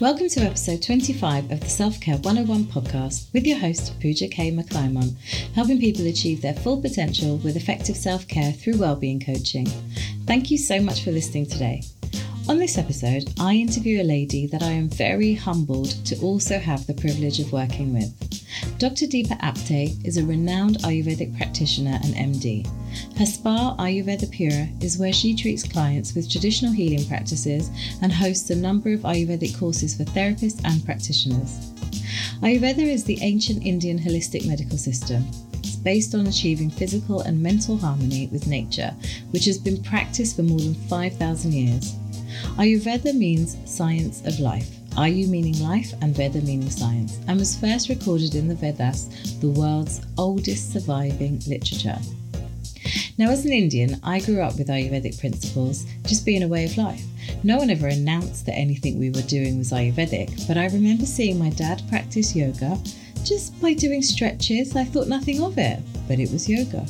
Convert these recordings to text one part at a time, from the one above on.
Welcome to episode 25 of the Self Care 101 podcast with your host, Pooja K. McClymont, helping people achieve their full potential with effective self care through wellbeing coaching. Thank you so much for listening today. On this episode, I interview a lady that I am very humbled to also have the privilege of working with. Dr. Deepa Apte is a renowned Ayurvedic practitioner and MD. Her spa, Ayurveda Pura, is where she treats clients with traditional healing practices and hosts a number of Ayurvedic courses for therapists and practitioners. Ayurveda is the ancient Indian holistic medical system. It's based on achieving physical and mental harmony with nature, which has been practiced for more than 5,000 years. Ayurveda means science of life. Ayu meaning life and Veda meaning science, and was first recorded in the Vedas, the world's oldest surviving literature. Now, as an Indian, I grew up with Ayurvedic principles just being a way of life. No one ever announced that anything we were doing was Ayurvedic, but I remember seeing my dad practice yoga just by doing stretches. I thought nothing of it, but it was yoga.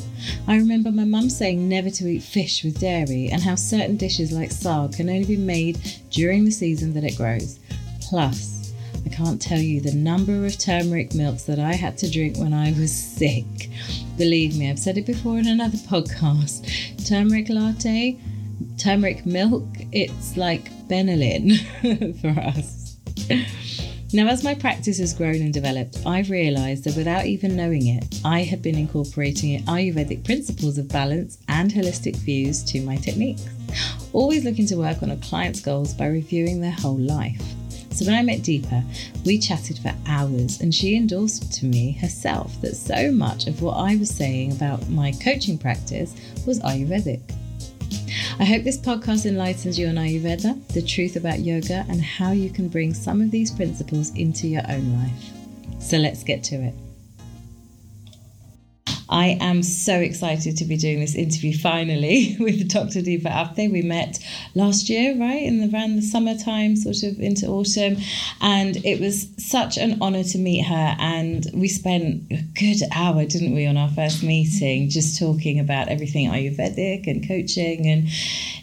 I remember my mum saying never to eat fish with dairy and how certain dishes like saag can only be made during the season that it grows. Plus, I can't tell you the number of turmeric milks that I had to drink when I was sick. Believe me, I've said it before in another podcast. Turmeric latte, turmeric milk, it's like Benylin for us. Now, as my practice has grown and developed, I've realised that without even knowing it, I have been incorporating Ayurvedic principles of balance and holistic views to my techniques. Always looking to work on a client's goals by reviewing their whole life. So when I met Deepa, we chatted for hours and she endorsed to me herself that so much of what I was saying about my coaching practice was Ayurvedic. I hope this podcast enlightens you on Ayurveda, the truth about yoga, and how you can bring some of these principles into your own life. So let's get to it. I am so excited to be doing this interview finally with Dr. Deepa Apte. We met last year, right, in the, around the summertime, sort of into autumn, and it was such an honour to meet her. And we spent a good hour, didn't we, on our first meeting, just talking about everything Ayurvedic and coaching. And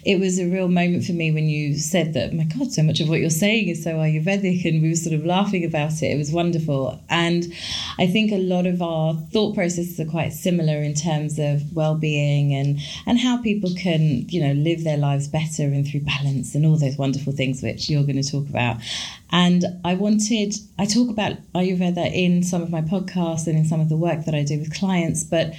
it was a real moment for me when you said that, my God, so much of what you're saying is so Ayurvedic, and we were sort of laughing about it. It was wonderful, and I think a lot of our thought processes are quite similar in terms of well-being and and how people can you know live their lives better and through balance and all those wonderful things which you're going to talk about. And i wanted i talk about ayurveda in some of my podcasts and in some of the work that i do with clients but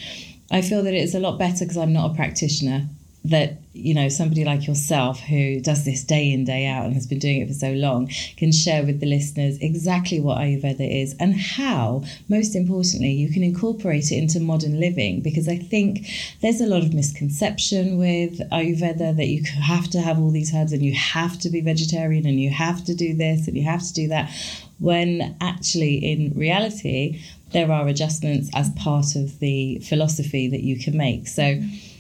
i feel that it's a lot better because i'm not a practitioner that you know somebody like yourself who does this day in day out and has been doing it for so long can share with the listeners exactly what ayurveda is and how most importantly you can incorporate it into modern living. Because i think there's a lot of misconception with ayurveda that you have to have all these herbs and you have to be vegetarian and you have to do this and you have to do that when actually in reality there are adjustments as part of the philosophy that you can make. So mm-hmm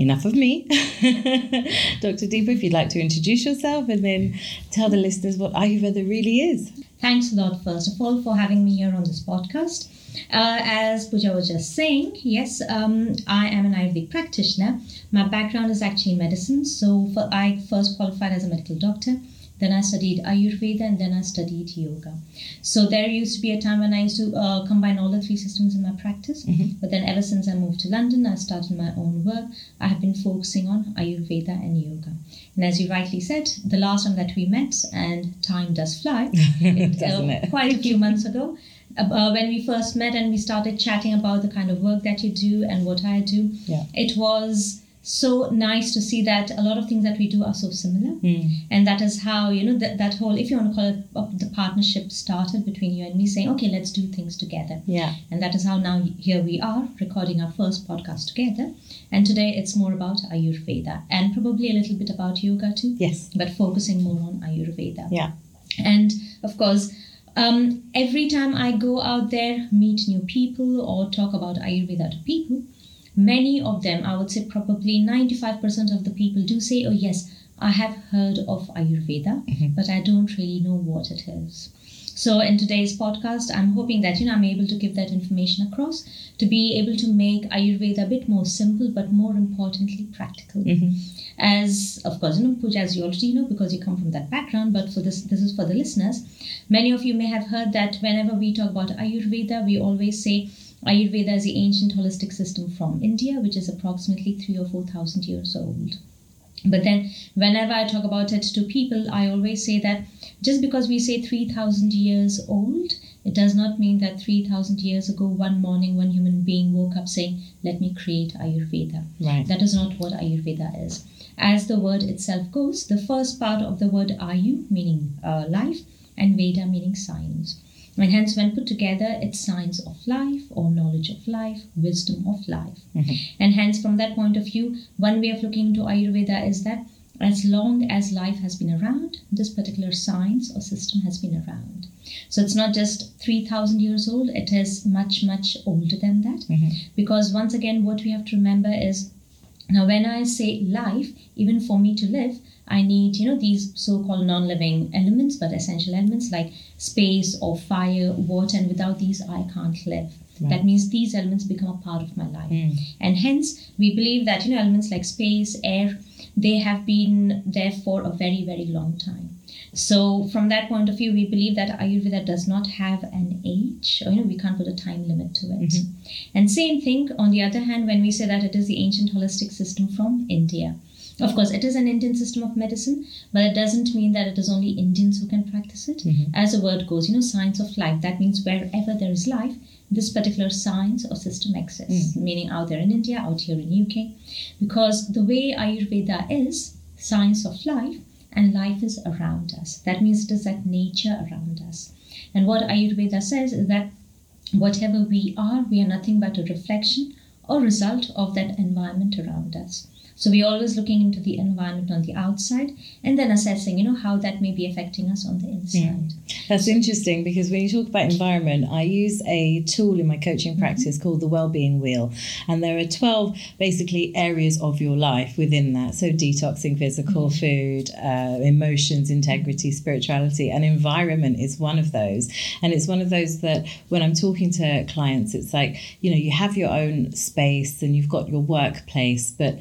enough of me. Dr. Deepa, if you'd like to introduce yourself and then tell the listeners what Ayurveda really is. Thanks a lot, first of all, for having me here on this podcast. Uh, as Pooja was just saying, yes, um, I am an Ayurvedic practitioner. My background is actually medicine, so for, I first qualified as a medical doctor. Then I studied Ayurveda and then I studied yoga. So there used to be a time when I used to uh, combine all the three systems in my practice. Mm-hmm. But then ever since I moved to London, I started my own work. I have been focusing on Ayurveda and yoga. And as you rightly said, the last time that we met, and time does fly, it, uh, it? quite a few months ago. Uh, when we first met and we started chatting about the kind of work that you do and what I do, yeah. it was so nice to see that a lot of things that we do are so similar. Mm. and that is how you know that, that whole if you want to call it the partnership started between you and me saying okay let's do things together. Yeah. And that is how now here we are recording our first podcast together. And today it's more about ayurveda and probably a little bit about yoga too yes. but focusing more on ayurveda. Yeah. And of course um, every time i go out there meet new people or talk about ayurveda to people many of them, I would say probably 95% of the people do say, oh, yes, I have heard of Ayurveda, mm-hmm. but I don't really know what it is. So in today's podcast, I'm hoping that you know I'm able to give that information across to be able to make Ayurveda a bit more simple, but more importantly, practical. Mm-hmm. As of course, you know, Pooja, as you already know, because you come from that background. But for this, this is for the listeners. Many of you may have heard that whenever we talk about Ayurveda, we always say Ayurveda is the ancient holistic system from India, which is approximately three or four thousand years old. But then, whenever I talk about it to people, I always say that just because we say 3,000 years old, it does not mean that 3,000 years ago, one morning, one human being woke up saying, Let me create Ayurveda. Right. That is not what Ayurveda is. As the word itself goes, the first part of the word Ayu, meaning uh, life, and Veda, meaning science. And hence, when put together, it's science of life or knowledge of life, wisdom of life. Mm-hmm. And hence, from that point of view, one way of looking into Ayurveda is that as long as life has been around, this particular science or system has been around. So it's not just 3,000 years old, it is much, much older than that. Mm-hmm. Because once again, what we have to remember is now, when I say life, even for me to live, I need, you know, these so-called non-living elements, but essential elements like space or fire, water, and without these, I can't live. Right. That means these elements become a part of my life. Mm. And hence, we believe that, you know, elements like space, air, they have been there for a very, very long time. So, from that point of view, we believe that Ayurveda does not have an age, or you know, we can't put a time limit to it. Mhm. And same thing, on the other hand, when we say that it is the ancient holistic system from India. Of course, it is an Indian system of medicine, but it doesn't mean that it is only Indians who can practice it. Mhm. As the word goes, you know, science of life. That means wherever there is life, this particular science or system exists, meaning out there in India, out here in UK. Because the way Ayurveda is, science of life, and life is around us. That means it is that nature around us. And what Ayurveda says is that whatever we are, we are nothing but a reflection or result of that environment around us. So we're always looking into the environment on the outside and then assessing, you know, how that may be affecting us on the inside. That's interesting because when you talk about environment, I use a tool in my coaching practice called the Wellbeing Wheel. And there are 12 basically areas of your life within that. So, detoxing, physical, food, uh, emotions, integrity, spirituality, and environment is one of those. And it's one of those that when I'm talking to clients, it's like, you know, you have your own space and you've got your workplace, but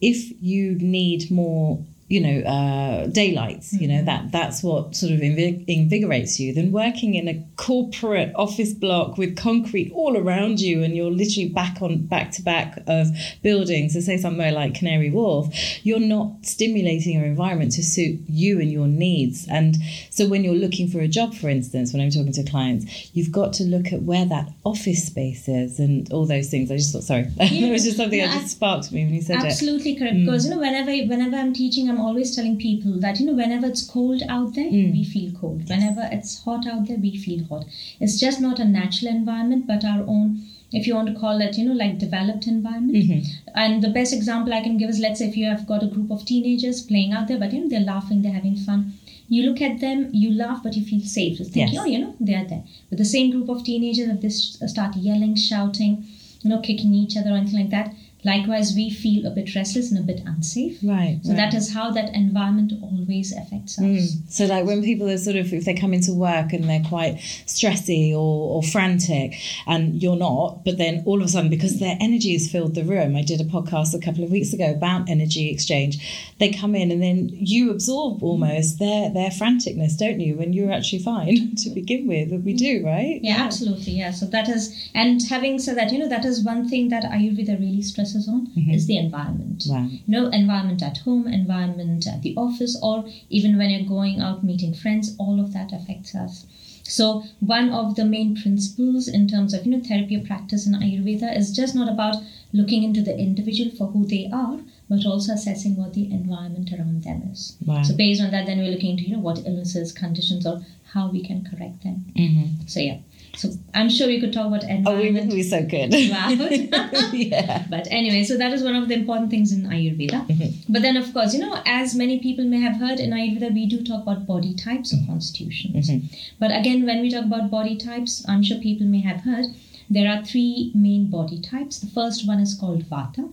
if you need more you know uh, daylights you know that that's what sort of invig- invigorates you. Then working in a corporate office block with concrete all around you and you're literally back on back to back of buildings so say somewhere like canary wharf you're not stimulating your environment to suit you and your needs. And so when you're looking for a job for instance when i'm talking to clients you've got to look at where that office space is and all those things. I just thought sorry. It was just something Yeah, that just sparked me when you said it. Absolutely correct. Mm. Because you know, whenever whenever I'm teaching, I'm always telling people that you know, whenever it's cold out there, Mm. we feel cold. Whenever it's hot out there, we feel hot. It's just not a natural environment, but our own. If you want to call it, you know, like developed environment. Mhm. And the best example I can give is, let's say, if you have got a group of teenagers playing out there, but you know, they're laughing, they're having fun. You look at them, you laugh, but you feel safe. Just thinking, Yes. oh, you know, they're there. But the same group of teenagers, if they start yelling, shouting, you know, kicking each other or anything like that, likewise, we feel a bit restless and a bit unsafe. right So right. that is how that environment always affects us. Mm. So, like when people are sort of, if they come into work and they're quite stressy or, or frantic, and you're not, but then all of a sudden, because their energy has filled the room, I did a podcast a couple of weeks ago about energy exchange. They come in and then you absorb almost their their franticness, don't you? When you're actually fine to begin with, we do, right? Yeah, absolutely. Yeah. So that is, and having said that, you know, that is one thing that Ayurveda really stresses on Mhm. is the environment. Wow. You know, environment at home, environment at the office, or even when you're going out meeting friends, all of that affects us. So one of the main principles in terms of you know therapy or practice in Ayurveda is just not about looking into the individual for who they are, but also assessing what the environment around them is. Wow. So based on that, then we're looking into you know what illnesses, conditions, or how we can correct them. Mhm. So yeah. So I'm sure we could talk about Oh, we would be so good. Yeah. But anyway, so that is one of the important things in Ayurveda. Mhm. But then, of course, you know, as many people may have heard in Ayurveda, we do talk about body types or constitutions. Mhm. But again, when we talk about body types, I'm sure people may have heard there are three main body types. The first one is called Vata,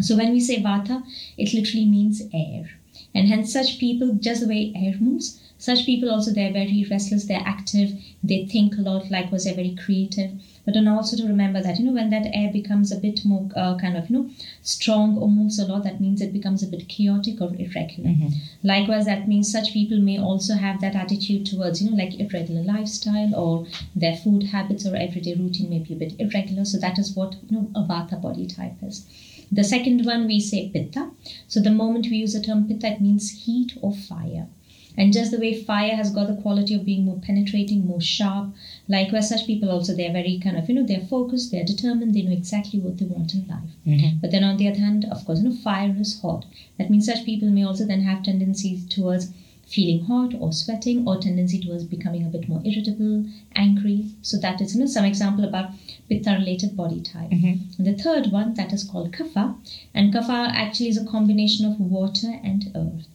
So when we say vata, it literally means air. And hence, such people, just the way air moves, such people also they're very restless, they're active, they think a lot, likewise, they're very creative. But then also to remember that, you know, when that air becomes a bit more uh, kind of, you know, strong or moves a lot, that means it becomes a bit chaotic or irregular. Mm-hmm. Likewise, that means such people may also have that attitude towards, you know, like irregular lifestyle or their food habits or everyday routine may be a bit irregular. So that is what, you know, a vata body type is. The second one we say pitta. So the moment we use the term pitta, it means heat or fire. And just the way fire has got the quality of being more penetrating, more sharp, likewise, such people also, they're very kind of, you know, they're focused, they're determined, they know exactly what they want in life. Mhm. But then on the other hand, of course, you know, fire is hot. That means such people may also then have tendencies towards feeling hot or sweating or tendency towards becoming a bit more irritable, angry. So that is, you know, some example about pitta related body type. Mhm. And the third one, that is called kapha. And kapha actually is a combination of water and earth.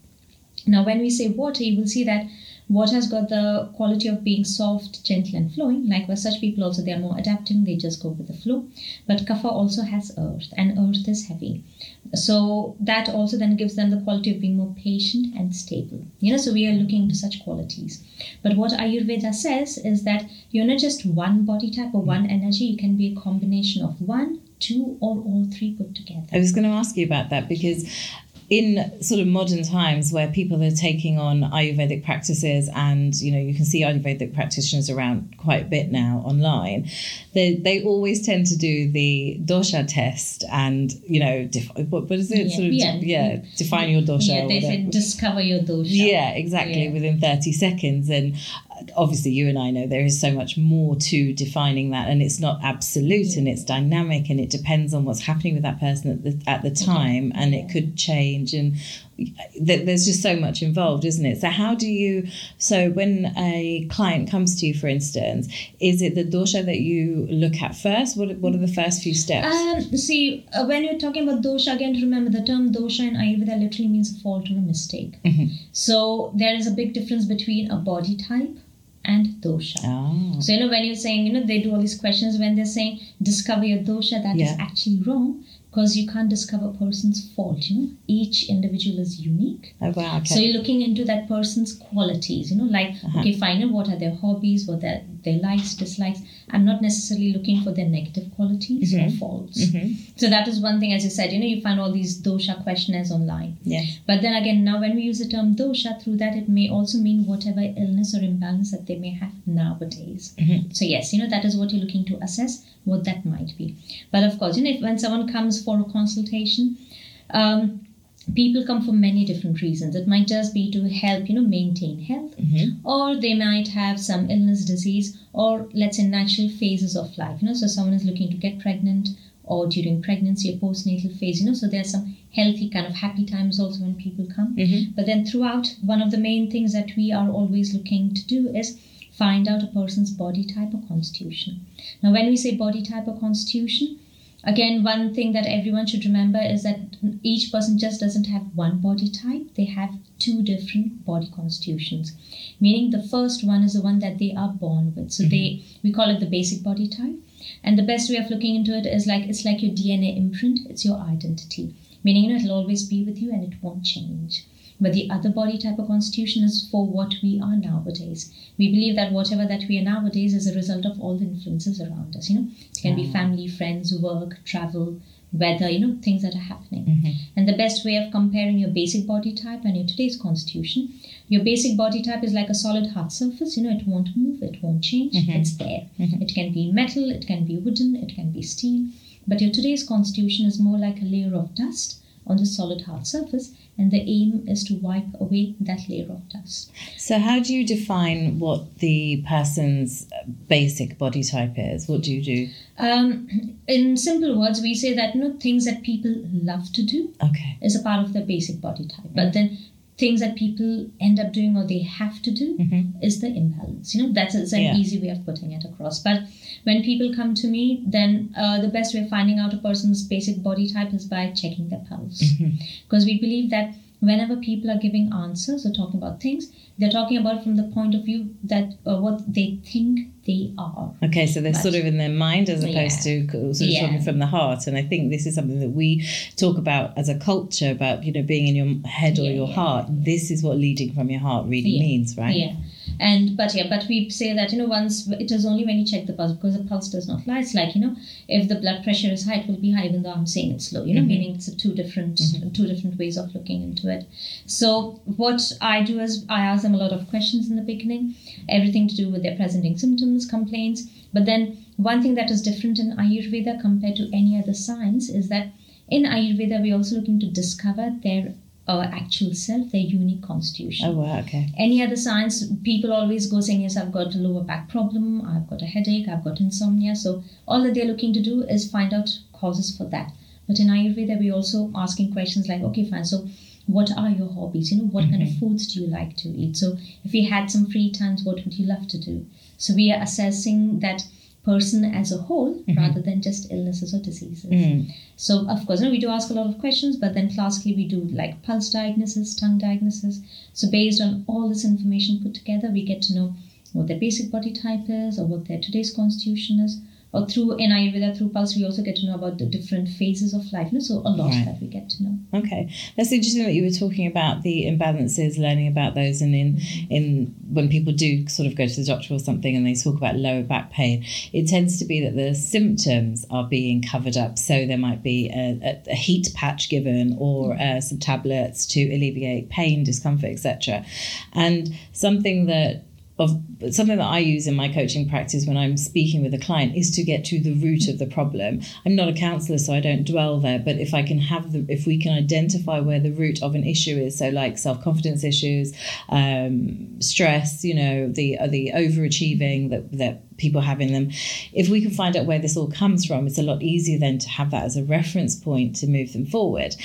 Now, when we say water, you will see that water has got the quality of being soft, gentle, and flowing. Likewise, such people also they are more adapting; they just go with the flow. But kapha also has earth, and earth is heavy, so that also then gives them the quality of being more patient and stable. You know, so we are looking to such qualities. But what Ayurveda says is that you're not just one body type or one energy; you can be a combination of one, two, or all three put together. I was going to ask you about that because in sort of modern times where people are taking on Ayurvedic practices and you know you can see Ayurvedic practitioners around quite a bit now online, they they always tend to do the dosha test and you know def- what, what is it Yeah, sort of yeah. yeah define your dosha. Yeah, they said discover your dosha. Yeah, exactly. Yeah. Within 30 seconds. And obviously, you and I know there is so much more to defining that. And it's not absolute and it's dynamic and it depends on what's happening with that person at the, at the time. And it could change. And th- there's just so much involved, isn't it? So, how do you, so when a client comes to you, for instance, is it the dosha that you look at first? What, what are the first few steps? Um, see, uh, when you're talking about dosha, again, remember the term dosha in Ayurveda literally means a fault or a mistake. Mhm. So there is a big difference between a body type and dosha. Ah, So, you know, when you're saying, you know, they do all these questions when they're saying discover your dosha, that is Yeah. actually wrong because you can't discover a person's fault, you know. Each individual is unique. oh, wow. Okay. So you're looking into that person's qualities, you know, like Uh-huh. okay, fine, and what are their hobbies, what their their likes, dislikes. I'm not necessarily looking for their negative qualities or Mhm. faults. Mhm. So that is one thing, as you said, you know, you find all these dosha questionnaires online. Yeah. But then again, now when we use the term dosha, through that it may also mean whatever illness or imbalance that they may have nowadays. Mhm. So yes, you know, that is what you're looking to assess what that might be. But of course, you know, if, when someone comes for a consultation, um, people come for many different reasons. It might just be to help, you know, maintain health, Mhm. or they might have some illness, disease, or let's say natural phases of life. You know, so someone is looking to get pregnant, or during pregnancy, or postnatal phase. You know, so there's some healthy kind of happy times also when people come. Mhm. But then throughout, one of the main things that we are always looking to do is find out a person's body type or constitution. Now, when we say body type or constitution, again, one thing that everyone should remember is that each person just doesn't have one body type, they have two different body constitutions. Meaning, the first one is the one that they are born with. So, they mm-hmm. we call it the basic body type. And the best way of looking into it is like it's like your DNA imprint, it's your identity. Meaning, you know, it'll always be with you and it won't change. But the other body type of constitution is for what we are nowadays. We believe that whatever that we are nowadays is a result of all the influences around us. You know, it can be family, friends, work, travel, weather, you know, things that are happening. Mhm. And the best way of comparing your basic body type and your today's constitution, your basic body type is like a solid hard surface. You know, it won't move, it won't change, Mhm. it's there. Mhm. It can be metal, it can be wooden, it can be steel. But your today's constitution is more like a layer of dust on the solid hard surface, and the aim is to wipe away that layer of dust. So, how do you define what the person's basic body type is? What do you do? Um, in simple words, we say that you know things that people love to do Okay. is a part of their basic body type, but then things that people end up doing or they have to do Mhm. is the imbalance. You know, that's it's an Yeah. easy way of putting it across. But when people come to me, then uh, the best way of finding out a person's basic body type is by checking their pulse. Mhm. Because we believe that whenever people are giving answers or talking about things, they're talking about it from the point of view that uh, what they think they are. Okay, so they're Right. sort of in their mind as opposed Yeah. to sort of Yeah. talking from the heart. And I think this is something that we talk about as a culture about, you know, being in your head or Yeah, your heart. This is what leading from your heart really means, right? Yeah. And but yeah, but we say that you know once it is only when you check the pulse because the pulse does not lie. It's like you know if the blood pressure is high, it will be high even though I'm saying it's low. You know, Mhm. meaning it's a two different two different ways of looking into it. So what I do is I ask them a lot of questions in the beginning, everything to do with their presenting symptoms, complaints. But then one thing that is different in Ayurveda compared to any other science is that in Ayurveda we're also looking to discover their uh, actual self, their unique constitution Oh, wow, okay. any other science, people always go saying, Yes, I've got a lower back problem, I've got a headache, I've got insomnia. So, all that they're looking to do is find out causes for that. But in Ayurveda, we're also asking questions like, Okay, fine, so what are your hobbies? You know, what kind of foods do you like to eat? So, if you had some free times, what would you love to do? So, we are assessing that person as a whole rather than just illnesses or diseases. Mm. So, of course, you know, we do ask a lot of questions, but then classically we do like pulse diagnosis, tongue diagnosis. So, based on all this information put together, we get to know what their basic body type is or what their today's constitution is. Or through in Ayurveda, through pulse, we also get to know about the different phases of life. You know, so a lot Right. that we get to know. Okay, that's interesting that you were talking about the imbalances, learning about those, and in in when people do sort of go to the doctor or something, and they talk about lower back pain, it tends to be that the symptoms are being covered up. So there might be a, a, a heat patch given, or uh, some tablets to alleviate pain, discomfort, etc. And something that of something that I use in my coaching practice when I'm speaking with a client is to get to the root of the problem. I'm not a counselor, so I don't dwell there, but if I can have the, if we can identify where the root of an issue is, so like self confidence issues, um, stress, you know, the the overachieving that that people having them, if we can find out where this all comes from, it's a lot easier then to have that as a reference point to move them forward.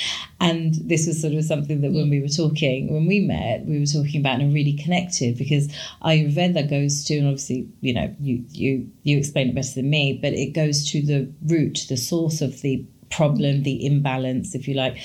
And this was sort of something that when we were talking, when we met, we were talking about and really connected because Ayurveda goes to, and obviously, you know, you you you explain it better than me, but it goes to the root, the source of the problem, the imbalance, if you like,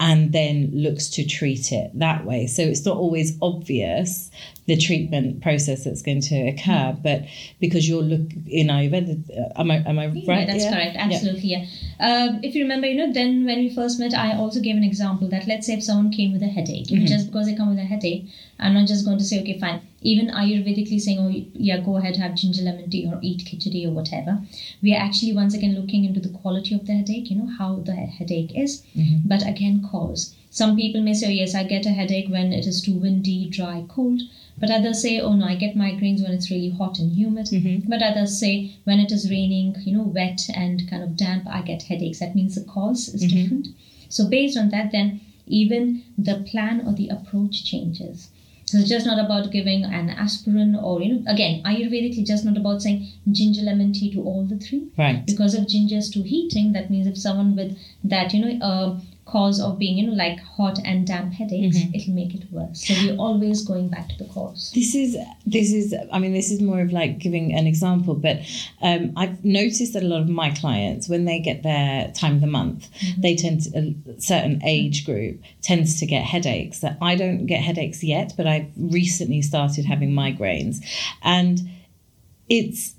and then looks to treat it that way. So it's not always obvious the treatment process that's going to occur, but because you're look in Ayurveda, uh, am I am I Yeah, right? that's Yeah? correct. Absolutely, yeah. Um, if you remember, you know, then when we first met, I also gave an example that let's say if someone came with a headache, Mhm. just because they come with a headache, I'm not just going to say, okay, fine. Even Ayurvedically saying, oh, yeah, go ahead, have ginger lemon tea or eat khichdi or whatever. We are actually once again looking into the quality of the headache, you know, how the headache is, Mhm. but again, cause. Some people may say, oh, yes, I get a headache when it is too windy, dry, cold. But others say, oh no, I get migraines when it's really hot and humid. Mhm. But others say when it is raining, you know, wet and kind of damp, I get headaches. That means the cause is Mhm. different. So based on that, then even the plan or the approach changes. So it's just not about giving an aspirin or, you know, again, Ayurvedically, just not about saying ginger lemon tea to all the three. Right. Because if ginger is too heating, that means if someone with that, you know, uh, cause of being, you know, like hot and damp headaches, Mhm. it'll make it worse. So we're always going back to the cause. This is this is I mean this is more of like giving an example, but um, I've noticed that a lot of my clients when they get their time of the month, they tend to a certain age group tends to get headaches. That I don't get headaches yet, but I've recently started having migraines, and it's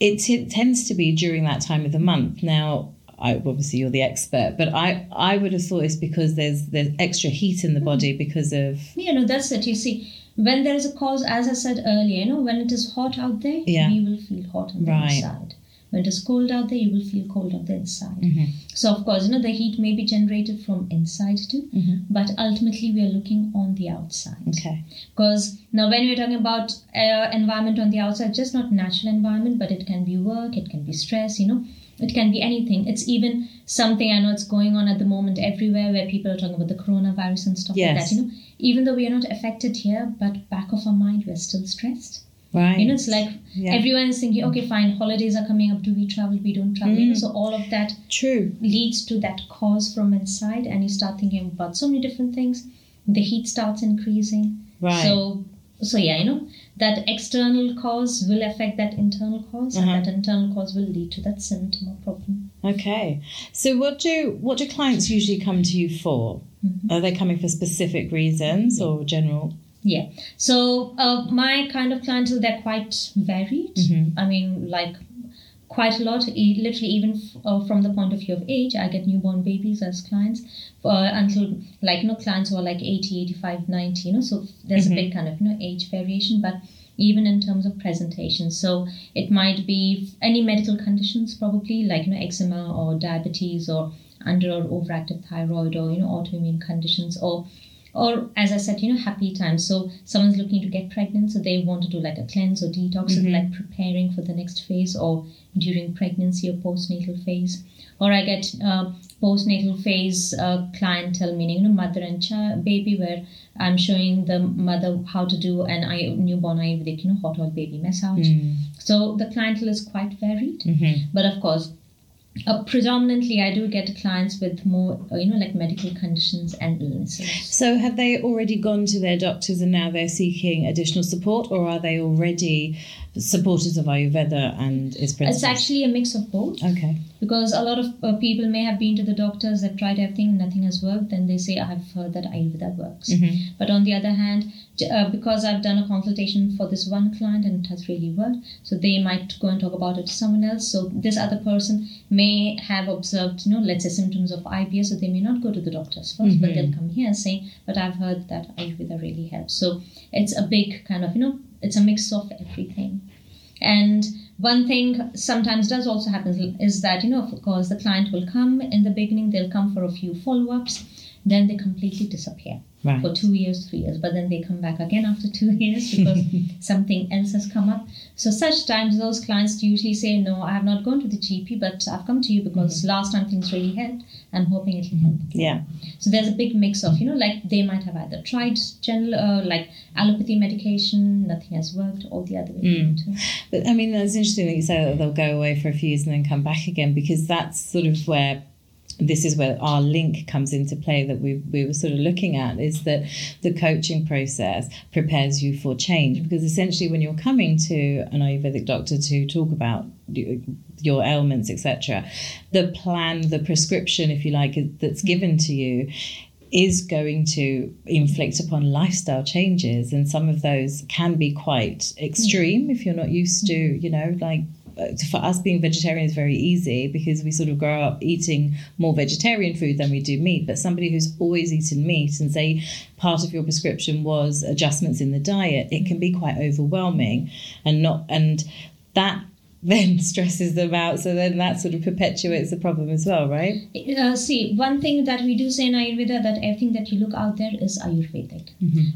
it t- tends to be during that time of the month now. I, obviously, you're the expert, but I, I would have thought it's because there's there's extra heat in the body because of You know, that's it. You see, when there is a cause, as I said earlier, you know, when it is hot out there, Yeah. you will feel hot on the Right. inside. When it is cold out there, you will feel cold on the inside. Mhm. So, of course, you know, the heat may be generated from inside too, Mhm. but ultimately we are looking on the outside. okay. Because now, when we're talking about uh, environment on the outside, just not natural environment, but it can be work, it can be stress, you know, it can be anything. It's even something I know it's going on at the moment everywhere where people are talking about the coronavirus and stuff like that. You know, even though we are not affected here, but back of our mind, we're still stressed. Right. You know, it's like Yeah. everyone is thinking, okay, fine, holidays are coming up. Do we travel? We don't travel. You know, Mm. so all of that True. leads to that cause from inside, and you start thinking about so many different things. The heat starts increasing. Right. So, so yeah, you know that external cause will affect that internal because Uh-huh. and that internal cause will lead to that symptom or problem. Okay. So what do what do clients usually come to you for? Mhm. Are they coming for specific reasons or general? Yeah. So uh, my kind of clientele, they're quite varied. Mhm. I mean, like quite a lot. Literally, even f- uh, from the point of view of age, I get newborn babies as clients. Uh, until like you know, clients who are like 80, 85, 90. You know, so there's Mhm. a big kind of you know age variation, but even in terms of presentation. So it might be any medical conditions, probably like you know eczema or diabetes or under or overactive thyroid or you know autoimmune conditions or or as I said, you know, happy times. So someone's looking to get pregnant, so they want to do like a cleanse or detox, so Mhm. like preparing for the next phase or during pregnancy or postnatal phase. Or I get uh, postnatal phase uh, clientele, meaning you know, mother and child, baby, where I'm showing the mother how to do an I- newborn Ayurvedic, you know, hot oil baby massage. Mm. So the clientele is quite varied. Mhm. But of course, uh, predominantly I do get clients with more, uh, you know, like medical conditions and illnesses. So have they already gone to their doctors and now they're seeking additional support, or are they already supporters of Ayurveda and its principles? It's actually a mix of both okay. because a lot of uh, people may have been to the doctors, they've tried everything, nothing has worked, then they say, I've heard that Ayurveda works. Mhm. But on the other hand, uh, because I've done a consultation for this one client and it has really worked, so they might go and talk about it to someone else. So this other person may have observed, you know, let's say symptoms of IBS, so they may not go to the doctors 1st but Mhm. they'll come here saying, but I've heard that Ayurveda really helps. So it's a big kind of, you know, it's a mix of everything. And one thing sometimes does also happen is that, you know, of course, the client will come in the beginning, they'll come for a few follow ups, then they completely disappear Right. for two years, three years, but then they come back again after two years because something else has come up. So, such times, those clients usually say, No, I have not gone to the GP, but I've come to you because last time things really helped. I'm hoping it will help. again." Yeah. So there's a big mix of, you know, like they might have either tried general, uh, like allopathy medication, nothing has worked, or the other way too. But I mean, that's interesting that you say that they'll go away for a few years and then come back again because that's sort of where this is where our link comes into play that we, we were sort of looking at is that the coaching process prepares you for change. Because essentially when you're coming to an ayurvedic doctor to talk about your ailments etc the plan the prescription if you like that's given to you is going to inflict upon lifestyle changes. And some of those can be quite extreme if you're not used to mm-hmm. you know like Uh, for us being vegetarian is very easy because we sort of grow up eating more vegetarian food than we do meat. But somebody who's always eaten meat and say part of your prescription was adjustments in the diet it can be quite overwhelming and not and that then stresses them out so then that sort of perpetuates the problem as well right Uh, see, one thing that we do say in Ayurveda that everything that you look out there is Ayurvedic.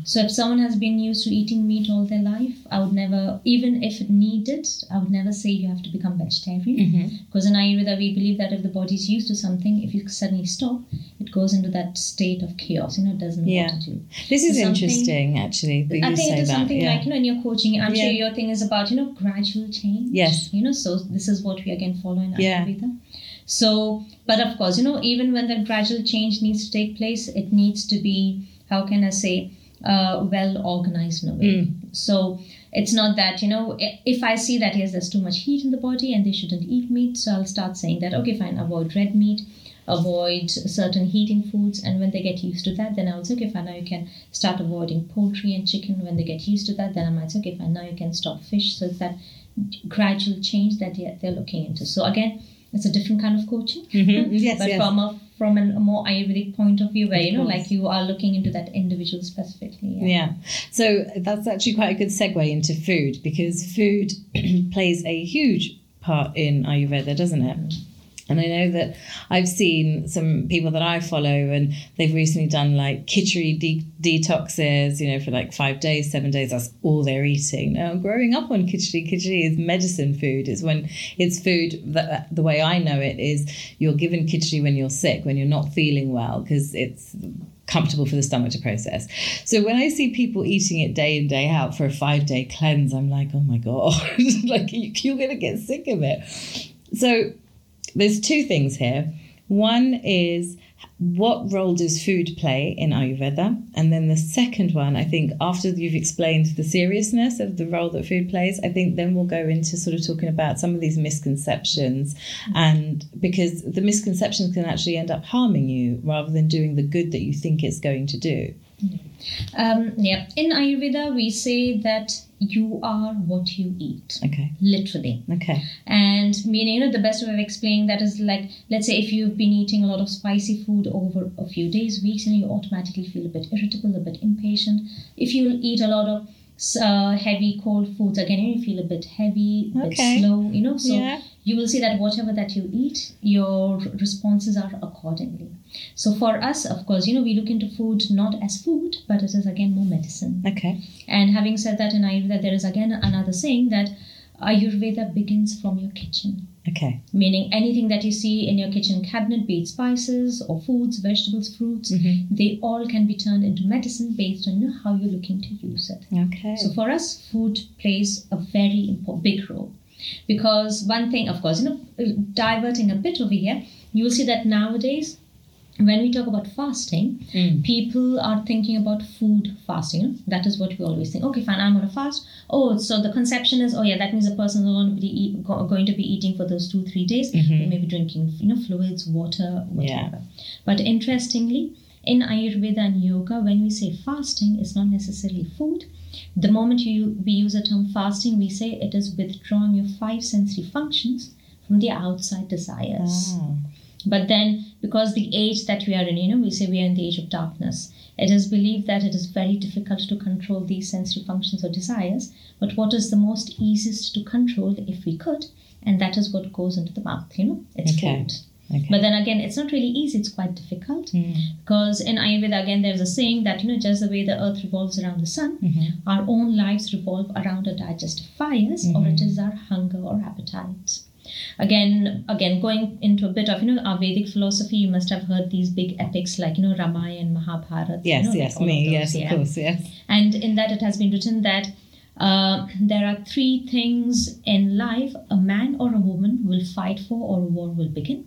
So if someone has been used to eating meat all their life, I would never, even if needed, I would never say you have to become vegetarian. Mhm. Because in Ayurveda, we believe that if the body is used to something, if you suddenly stop, it goes into that state of chaos. You know, it doesn't Yeah. what to do. this is Something- interesting actually that I you think say it is that something yeah. like you know in your coaching. I'm Yeah. sure your thing is about you know gradual change. Yes. You know, so this is what we again follow in Yeah. Ayurveda. So, but of course, you know, even when that gradual change needs to take place, it needs to be how can I say uh, well organized in a way. Mm. So it's not that you know if I see that yes, there's too much heat in the body and they shouldn't eat meat, so I'll start saying that okay, fine, avoid red meat. Avoid certain heating foods, and when they get used to that, then I will say, okay, fine. Now you can start avoiding poultry and chicken. When they get used to that, then I might say, okay, fine. Now you can stop fish. So it's that gradual change that they're, they're looking into. So again, it's a different kind of coaching, Mhm. Yes, but yes. from a from a more Ayurvedic point of view, where you know, like you are looking into that individual specifically. Yeah. So that's actually quite a good segue into food because food plays a huge part in Ayurveda, doesn't it? And I know that I've seen some people that I follow, and they've recently done like khichdi de- detoxes, you know, for like five days, seven days. That's all they're eating. Now, growing up on khichdi, khichdi is medicine food. It's when it's food that uh, the way I know it is you're given khichdi when you're sick, when you're not feeling well, because it's comfortable for the stomach to process. So when I see people eating it day in day out for a five day cleanse, I'm like, oh my god, like you, you're gonna get sick of it. So there's two things here. One is what role does food play in Ayurveda? And then the second one, I think, after you've explained the seriousness of the role that food plays, I think then we'll go into sort of talking about some of these misconceptions. And because the misconceptions can actually end up harming you rather than doing the good that you think it's going to do. Um, yeah, in Ayurveda, we say that you are what you eat. Okay. Literally. Okay. And meaning, you know, the best way of explaining that is like, let's say if you've been eating a lot of spicy food over a few days, weeks, and you automatically feel a bit irritable, a bit impatient. If you eat a lot of uh, heavy cold foods, again, you feel a bit heavy, a Okay. bit slow, you know. So Yeah. you will see that whatever that you eat, your responses are accordingly. So for us, of course, you know, we look into food not as food, but it is again more medicine. Okay. And having said that, in Ayurveda, there is again another saying that Ayurveda begins from your kitchen. Okay. Meaning anything that you see in your kitchen cabinet, be it spices or foods, vegetables, fruits, Mhm. they all can be turned into medicine based on how you're looking to use it. Okay. So for us, food plays a very important, big role. Because one thing, of course, you know, diverting a bit over here, you will see that nowadays, when we talk about fasting, Mm. people are thinking about food fasting. That is what we always think. Okay, fine, I'm going to fast. Oh, so the conception is, oh yeah, that means a person is going to be eat, going to be eating for those two three days. Mhm. They may be drinking, you know, fluids, water, Yeah. whatever. But interestingly, in Ayurveda and yoga, when we say fasting, it's not necessarily food. The moment you we use the term fasting, we say it is withdrawing your five sensory functions from the outside desires. Ah. But then, because the age that we are in, you know, we say we are in the age of darkness, it is believed that it is very difficult to control these sensory functions or desires. But what is the most easiest to control if we could? And that is what goes into the mouth, you know, it's Okay. food. Okay. But then again, it's not really easy, it's quite difficult. Mm. Because in Ayurveda, again, there's a saying that, you know, just the way the earth revolves around the sun, Mhm. our own lives revolve around our digestive fires or it is our hunger or appetite again again going into a bit of you know ayurvedic philosophy you must have heard these big epics like you know ramayana and mahabharata you Yes, like yes, of me, those, yes, yeah. of course, yes. and in that it has been written that uh, there are three things in life a man or a woman will fight for or a war will begin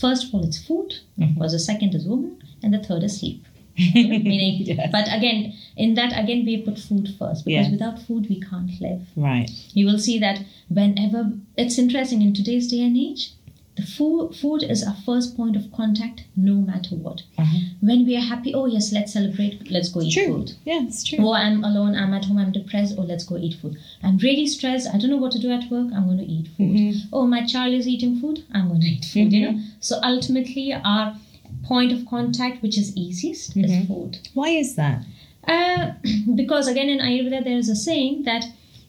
first of all it's food Mhm. of course the second is woman and the third is sleep You know, meaning but again in that again we put food first because Yeah. without food we can't live Right. you will see that whenever it's interesting in today's day and age the food, food is our first point of contact no matter what Uh-huh. when we are happy oh yes let's celebrate let's go eat True. food Yeah, it's true. oh i'm alone i'm at home i'm depressed oh let's go eat food i'm really stressed i don't know what to do at work i'm going to eat food Mhm. oh my child is eating food i'm going to eat food you Mhm. know so ultimately our point of contact which is easiest Mhm. is food Why is that? uh, because again in Ayurveda there is a saying that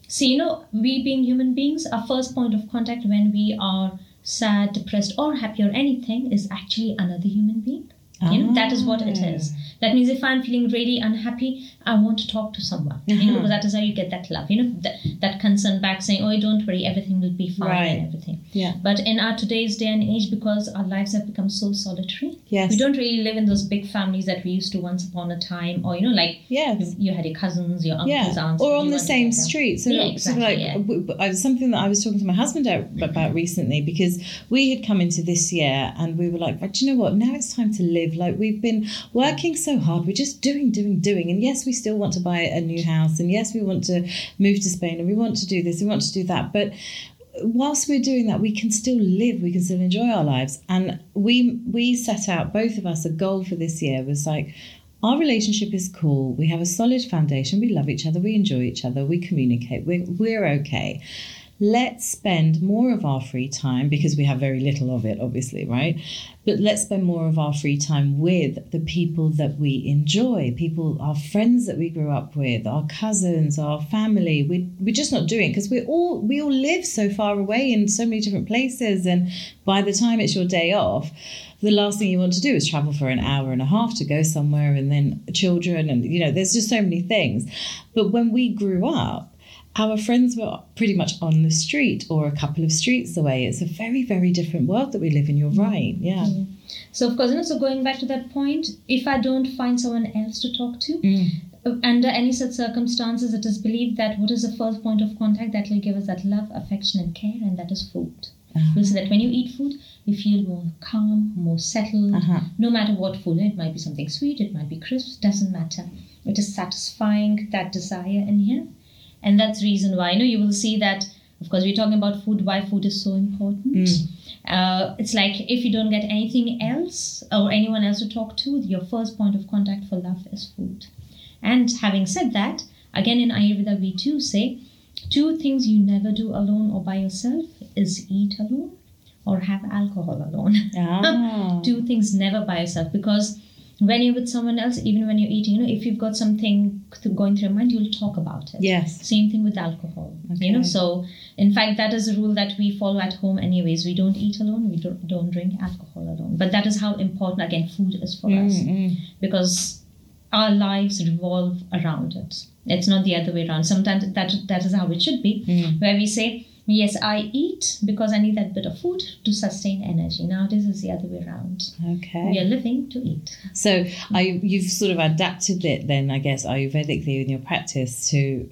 see you know we being human beings our first point of contact when we are sad depressed or happy or anything is actually another human being you know that is what it Ah. that means if i'm feeling really unhappy i want to talk to someone you know Uh-huh. because that is how you get that love you know that, that concern back saying oh don't worry everything will be fine Right. and everything Yeah. but in our today's day and age because our lives have become so solitary Yes. we don't really live in those big families that we used to once upon a time or you know like Yes. you, you had your cousins, your uncles, Yeah, aunts, or on the same street. So, Yeah, exactly, like yeah. I- something that I was talking to my husband about recently because we had come into this year and we were like, "But do you know what? Now it's time to live. Like we've been working so hard, we're just doing, doing, doing. And yes, we still want to buy a new house, and yes, we want to move to Spain, and we want to do this, we want to do that, but whilst we're doing that we can still live we can still enjoy our lives. And we we set out both of us a goal for this year was like our relationship is cool we have a solid foundation we love each other we enjoy each other we communicate we're, we're okay let's spend more of our free time because we have very little of it obviously right? But let's spend more of our free time with the people that we enjoy people our friends that we grew up with our cousins our family. We, we're just not doing it because we all we all live so far away in so many different places and by the time it's your day off the last thing you want to do is travel for an hour and a half to go somewhere and then children and you know there's just so many things. But when we grew up our friends were pretty much on the street or a couple of streets away. It's a very, very different world that we live in. You're right. Yeah. Mm. So of course, you know, so going back to that point, if I don't find someone else to talk to, Mm. uh, under any such circumstances, it is believed that what is the first point of contact that will give us that love, affection, and care, and that is food. Uh-huh. You'll see that when you eat food, you feel more calm, more settled. Uh-huh. No matter what food, it might be something sweet, it might be crisp, doesn't matter. It is satisfying that desire in here. And that's the reason why, you know, you will see that, of course, we're talking about food, why food is so important. Mm. Uh, it's like if you don't get anything else or anyone else to talk to, your first point of contact for love is food. And having said that, again in Ayurveda, we too say two things you never do alone or by yourself is eat alone or have alcohol alone. Ah. do things never by yourself because when you're with someone else, even when you're eating, you know, if you've got something th- going through your mind, you'll talk about it. Yes. Same thing with alcohol. Okay. You know, so in fact, that is a rule that we follow at home, anyways. We don't eat alone. We don't, don't drink alcohol alone. But that is how important again food is for us Mm, mm. because our lives revolve around it. It's not the other way around. Sometimes that that is how it should be, Mm. where we say, "Yes, I eat because I need that bit of food to sustain energy." Nowadays, it's the other way around. Okay. We are living to eat. So I, you've sort of adapted it then, I guess, Ayurvedically in your practice to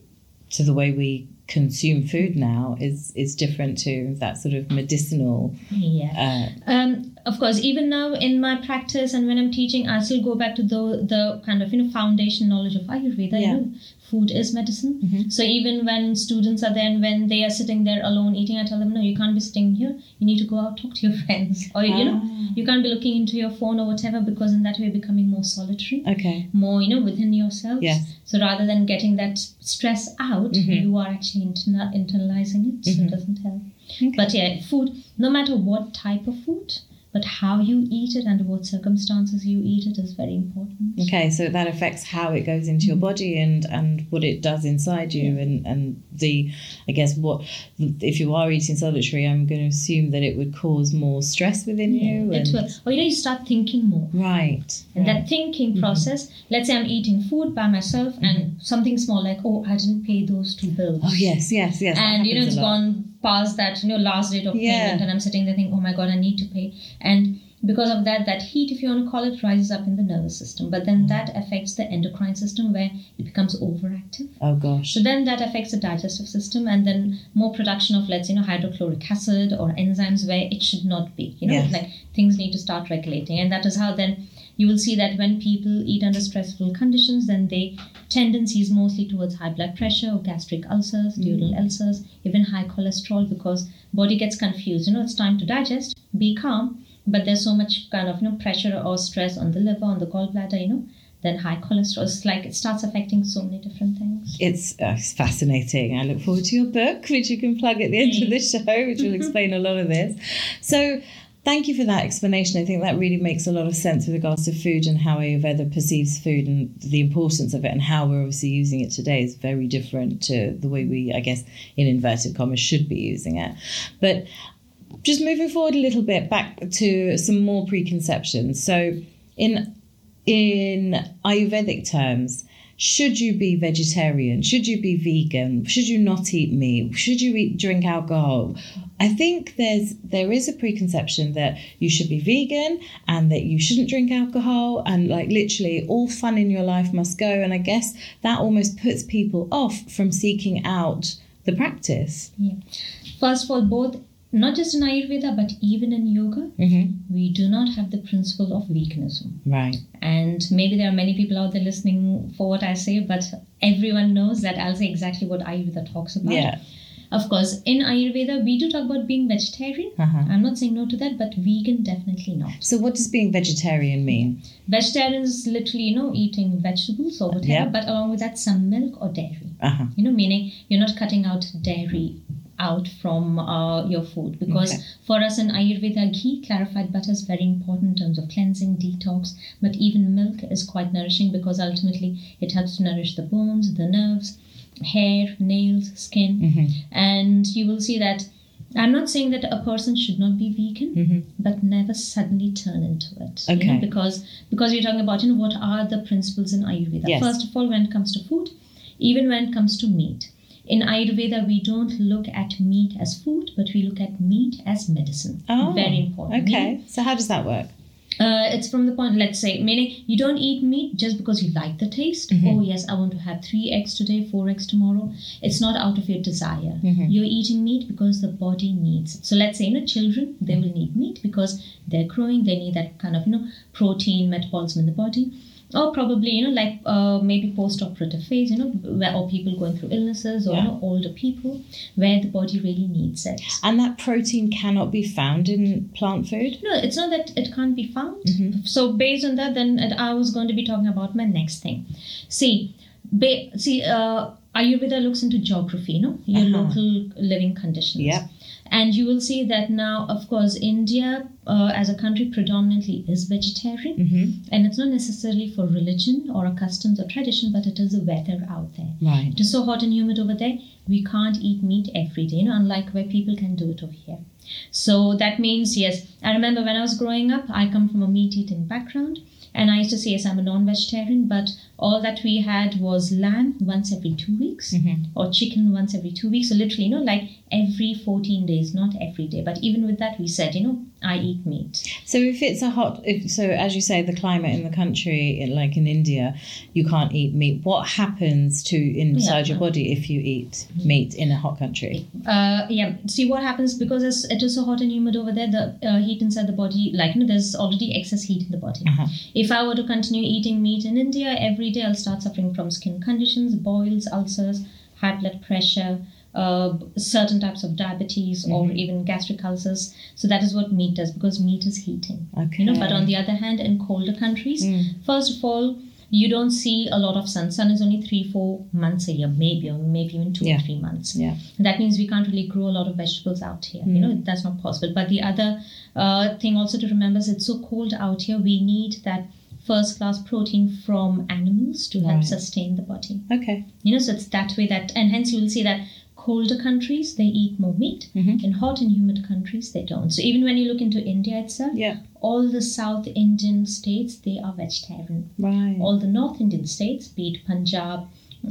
to the way we consume food now is is different to that sort of medicinal. Yeah. Uh, Um, of course, even now in my practice and when I'm teaching, I still go back to the the kind of you know foundation knowledge of Ayurveda. Yeah. You know, food is medicine. Mhm. So even when students are there and when they are sitting there alone eating, I tell them, no, you can't be sitting here. You need to go out talk to your friends, or you know, Ah. you can't be looking into your phone or whatever because in that way you're becoming more solitary, okay. more you know within yourself. Yes. So rather than getting that stress out, Mhm. you are actually interna- internalizing it. So Mhm. it doesn't help. Okay. But yeah, food, no matter what type of food, but how you eat it and what circumstances you eat it is very important. Okay, so that affects how it goes into your body and and what it does inside you, and and the, I guess what if you are eating solitary, I'm going to assume that it would cause more stress within you. It and- will. Or you know, you start thinking more. Right. And right. that thinking Mhm. process, let's say I'm eating food by myself and something small like, oh, I didn't pay those two bills. Oh yes, yes, yes. and you know it's gone past that you know last date of Yeah. payment and i'm sitting there thinking oh my god i need to pay and because of that that heat if you want to call it rises up in the nervous system but then mm. that affects the endocrine system where it becomes overactive Oh gosh. so then that affects the digestive system and then more production of let's say you know hydrochloric acid or enzymes where it should not be you know Yes. like things need to start regulating and that is how then you will see that when people eat under stressful conditions then they tendencies mostly towards high blood pressure or gastric ulcers duodenal ulcers even high cholesterol because body gets confused you know it's time to digest be calm but there's so much kind of you know pressure or stress on the liver on the gallbladder you know then high cholesterol it's like it starts affecting so many different things It's, uh, it's fascinating. I look forward to your book, which you can plug at the end of the show, which will explain a lot of this. So, thank you for that explanation. I think that really makes a lot of sense with regards to food and how Ayurveda perceives food and the importance of it, and how we're obviously using it today is very different to the way we, I guess, in inverted commas, should be using it. But just moving forward a little bit back to some more preconceptions. So, in in Ayurvedic terms, should you be vegetarian? Should you be vegan? Should you not eat meat? Should you eat drink alcohol? I think there's there is a preconception that you should be vegan and that you shouldn't drink alcohol and like literally all fun in your life must go. And I guess that almost puts people off from seeking out the practice. Yeah. First of all, both not just in Ayurveda but even in yoga, Mm-hmm. we do not have the principle of veganism. Right. And maybe there are many people out there listening for what I say, but everyone knows that I'll say exactly what Ayurveda talks about. Yeah. Of course, in Ayurveda, we do talk about being vegetarian. Uh-huh. I'm not saying no to that, but vegan definitely not. So what does being vegetarian mean? Vegetarian is literally, you know, eating vegetables or whatever, Yeah. but along with that, some milk or dairy. Uh-huh. you know meaning you're not cutting out dairy out from uh, your food because Okay. for us in ayurveda ghee clarified butter is very important in terms of cleansing detox but even milk is quite nourishing because ultimately it helps to nourish the bones the nerves hair nails skin Mm-hmm. and you will see that i'm not saying that a person should not be vegan Mm-hmm. but never suddenly turn into it. You Okay. know, because because we're talking about you know what are the principles in Ayurveda. Yes. First of all, when it comes to food, even when it comes to meat. In Ayurveda, we don't look at meat as food, but we look at meat as medicine. Oh, Very important. Okay. So how does that work? Uh, it's from the point, let's say, meaning you don't eat meat just because you like the taste. Mm-hmm. Oh, yes, I want to have three eggs today, four eggs tomorrow. It's not out of your desire. Mm-hmm. You're eating meat because the body needs it. So let's say, you know, children, they will need meat because they're growing, they need that kind of, you know, protein metabolism in the body. Or probably, you know, like uh, maybe post-operative phase, you know, where, or people going through illnesses or you know, older people where the body really needs it. And that protein cannot be found in plant food? No, it's not that it can't be found. Mm-hmm. So based on that, then I was going to be talking about my next thing. See, ba- see, uh, Ayurveda looks into geography, you know, your Uh-huh. local living conditions. Yep. And you will see that now, of course, India uh, as a country predominantly is vegetarian, Mm-hmm. and it's not necessarily for religion or a customs or tradition, but it is the weather out there. Right. It is so hot and humid over there, we can't eat meat every day, you know, unlike where people can do it over here. So that means, yes, I remember when I was growing up, I come from a meat eating background, and I used to say, yes, I'm a non vegetarian, but all that we had was lamb once every two weeks Mhm. or chicken once every two weeks. So literally, you know, like every 14 days, not every day. But even with that, we said, you know, I eat meat. So if it's a hot, if, so as you say, the climate in the country, like in India, you can't eat meat. What happens to inside Yeah. your body if you eat meat in a hot country? Uh, yeah. See what happens because it's, it is so hot and humid over there. The uh, heat inside the body, like you know, there's already excess heat in the body. Uh-huh. If I were to continue eating meat in India every day, I'll start suffering from skin conditions, boils, ulcers, high blood pressure, uh, certain types of diabetes, or even gastric ulcers. So that is what meat does because meat is heating. Okay. You know, but on the other hand, in colder countries, Mm. first of all, you don't see a lot of sun. Sun is only three, four months a year, maybe, or maybe even two Yeah. or three months. Yeah. That means we can't really grow a lot of vegetables out here. You know, that's not possible. But the other uh, thing also to remember is it's so cold out here. We need that first class protein from animals to help Right. sustain the body. Okay. You know, so it's that way that, and hence you will see that colder countries they eat more meat. Mhm. In hot and humid countries they don't. So even when you look into India itself, Yeah. all the South Indian states they are vegetarian Right. all the North Indian states, be it Punjab,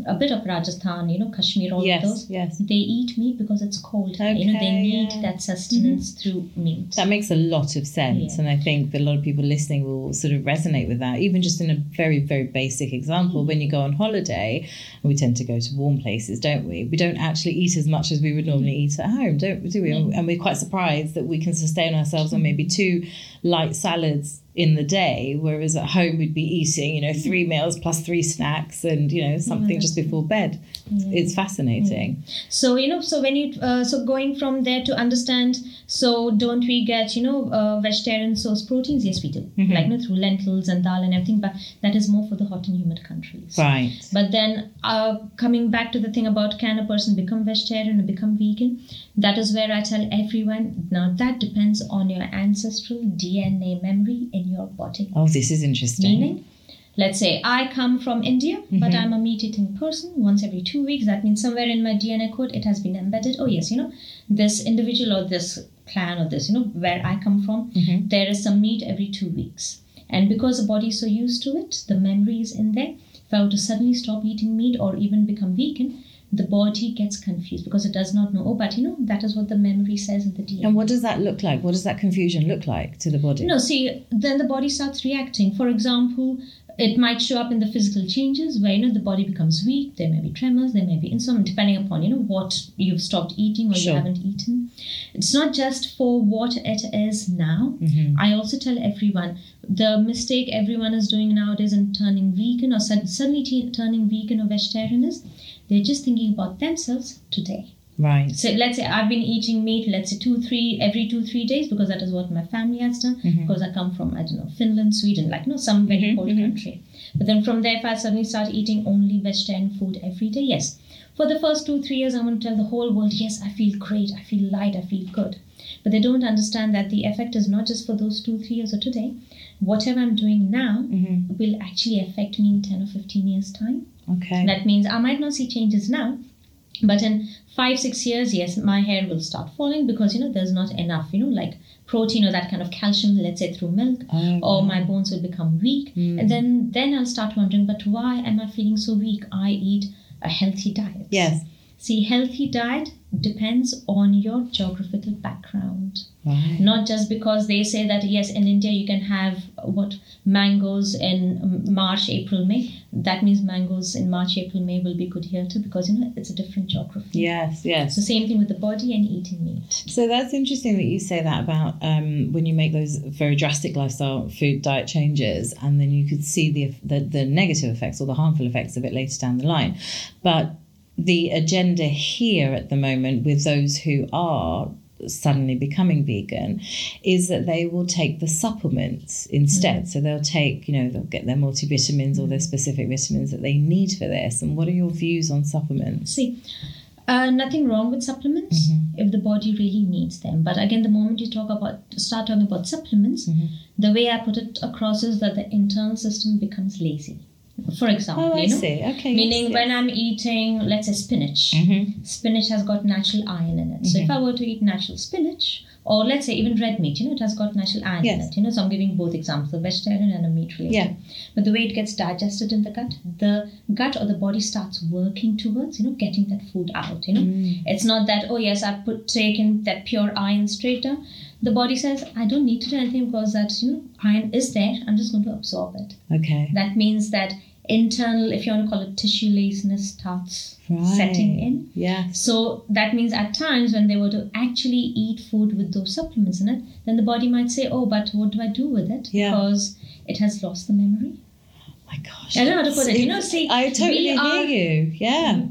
a bit of Rajasthan, you know, Kashmir, all yes. those, Yes. they eat meat because it's cold. Okay, you know, they need yeah. Mm-hmm. that sustenance through meat. That makes a lot of sense. Yeah. And I think that a lot of people listening will sort of resonate with that. Even just in a very, very basic example, when you go on holiday, we tend to go to warm places, don't we? We don't actually eat as much as we would normally eat at home, don't do we? And we're quite surprised that we can sustain ourselves on maybe two light salads in the day, whereas at home we'd be eating, you know, three meals plus three snacks and, you know, something just before bed. It's fascinating. So you know, so when you uh, so going from there to understand, so don't we get you know uh, vegetarian source proteins? Yes, we do. Mhm. Like you know, through lentils and dal and everything, but that is more for the hot and humid countries. Right. But then, uh, coming back to the thing about can a person become vegetarian or become vegan, that is where I tell everyone now that depends on your ancestral DNA memory your body. Oh, this is interesting. Meaning, let's say I come from India, but Mhm. I'm a meat eating person once every two weeks. That means somewhere in my DNA code it has been embedded. Oh, yes, you know, this individual or this clan or this, you know, where I come from, Mhm. there is some meat every two weeks. And because the body is so used to it, the memory is in there. If I were to suddenly stop eating meat or even become vegan, the body gets confused because it does not know, oh, but you know, that is what the memory says in the DNA. And what does that look like? What does that confusion look like to the body? No, see, then the body starts reacting. For example, it might show up in the physical changes where you know the body becomes weak. There may be tremors, there may be insomnia, depending upon you know what you've stopped eating or Sure. you haven't eaten. It's not just for what it is now. Mhm. I also tell everyone the mistake everyone is doing nowadays in turning vegan or suddenly t- turning vegan or vegetarian is they're just thinking about themselves today. Right. So let's say I've been eating meat, let's say two, three, every two, three days because that is what my family has done. Mhm. Because I come from, I don't know, Finland, Sweden, like, no, some very Mhm, cold mhm. country. But then from there, if I suddenly start eating only vegetarian food every day, yes. For the first two, three years, I'm going to tell the whole world, yes, I feel great, I feel light, I feel good. But they don't understand that the effect is not just for those two, three years or today. Whatever I'm doing now Mhm. will actually affect me in 10 or 15 years' time. Okay. That means I might not see changes now, but in five, six years, yes, my hair will start falling because you know there's not enough, you know, like protein or that kind of calcium, let's say through milk, Oh, or wow. my bones will become weak. Mm. And then then I'll start wondering, but why am I feeling so weak? I eat a healthy diet. Yes. See, healthy diet depends on your geographical background. Right. Not just because they say that yes, in India you can have what mangoes in March, April, May. That means mangoes in March, April, May will be good here too because you know it's a different geography. Yes, yes. So same thing with the body and eating meat. So that's interesting that you say that about um, when you make those very drastic lifestyle food diet changes, and then you could see the, the the negative effects or the harmful effects of it later down the line. But the agenda here at the moment with those who are suddenly becoming vegan is that they will take the supplements instead. Mm. So they'll take, you know, they'll get their multivitamins or their specific vitamins that they need for this. And what are your views on supplements? See, uh, nothing wrong with supplements Mm-hmm. if the body really needs them. But again, the moment you talk about start talking about supplements, Mm-hmm. the way I put it across is that the internal system becomes lazy. For example, Oh, I you know, see. Okay. meaning yes, when yes. I'm eating, let's say spinach, Mhm. spinach has got natural iron in it. So Mm-hmm. if I were to eat natural spinach, or let's say even red meat, you know, it has got natural iron in it. You know, so I'm giving both examples, a vegetarian and a meat related. Yeah. But the way it gets digested in the gut, the gut or the body starts working towards, you know, getting that food out. You know, Mm. it's not that oh yes, I've put taken that pure iron straight down. The body says I don't need to do anything because that you know iron is there. I'm just going to absorb it. Okay. That means that internal, if you want to call it tissue laziness, starts Right. setting in. Yeah. So that means at times when they were to actually eat food with those supplements in it, then the body might say, "Oh, but what do I do with it? Yeah. Because it has lost the memory." My gosh. I don't know how to put it. You know, see, I totally hear are- you. Yeah.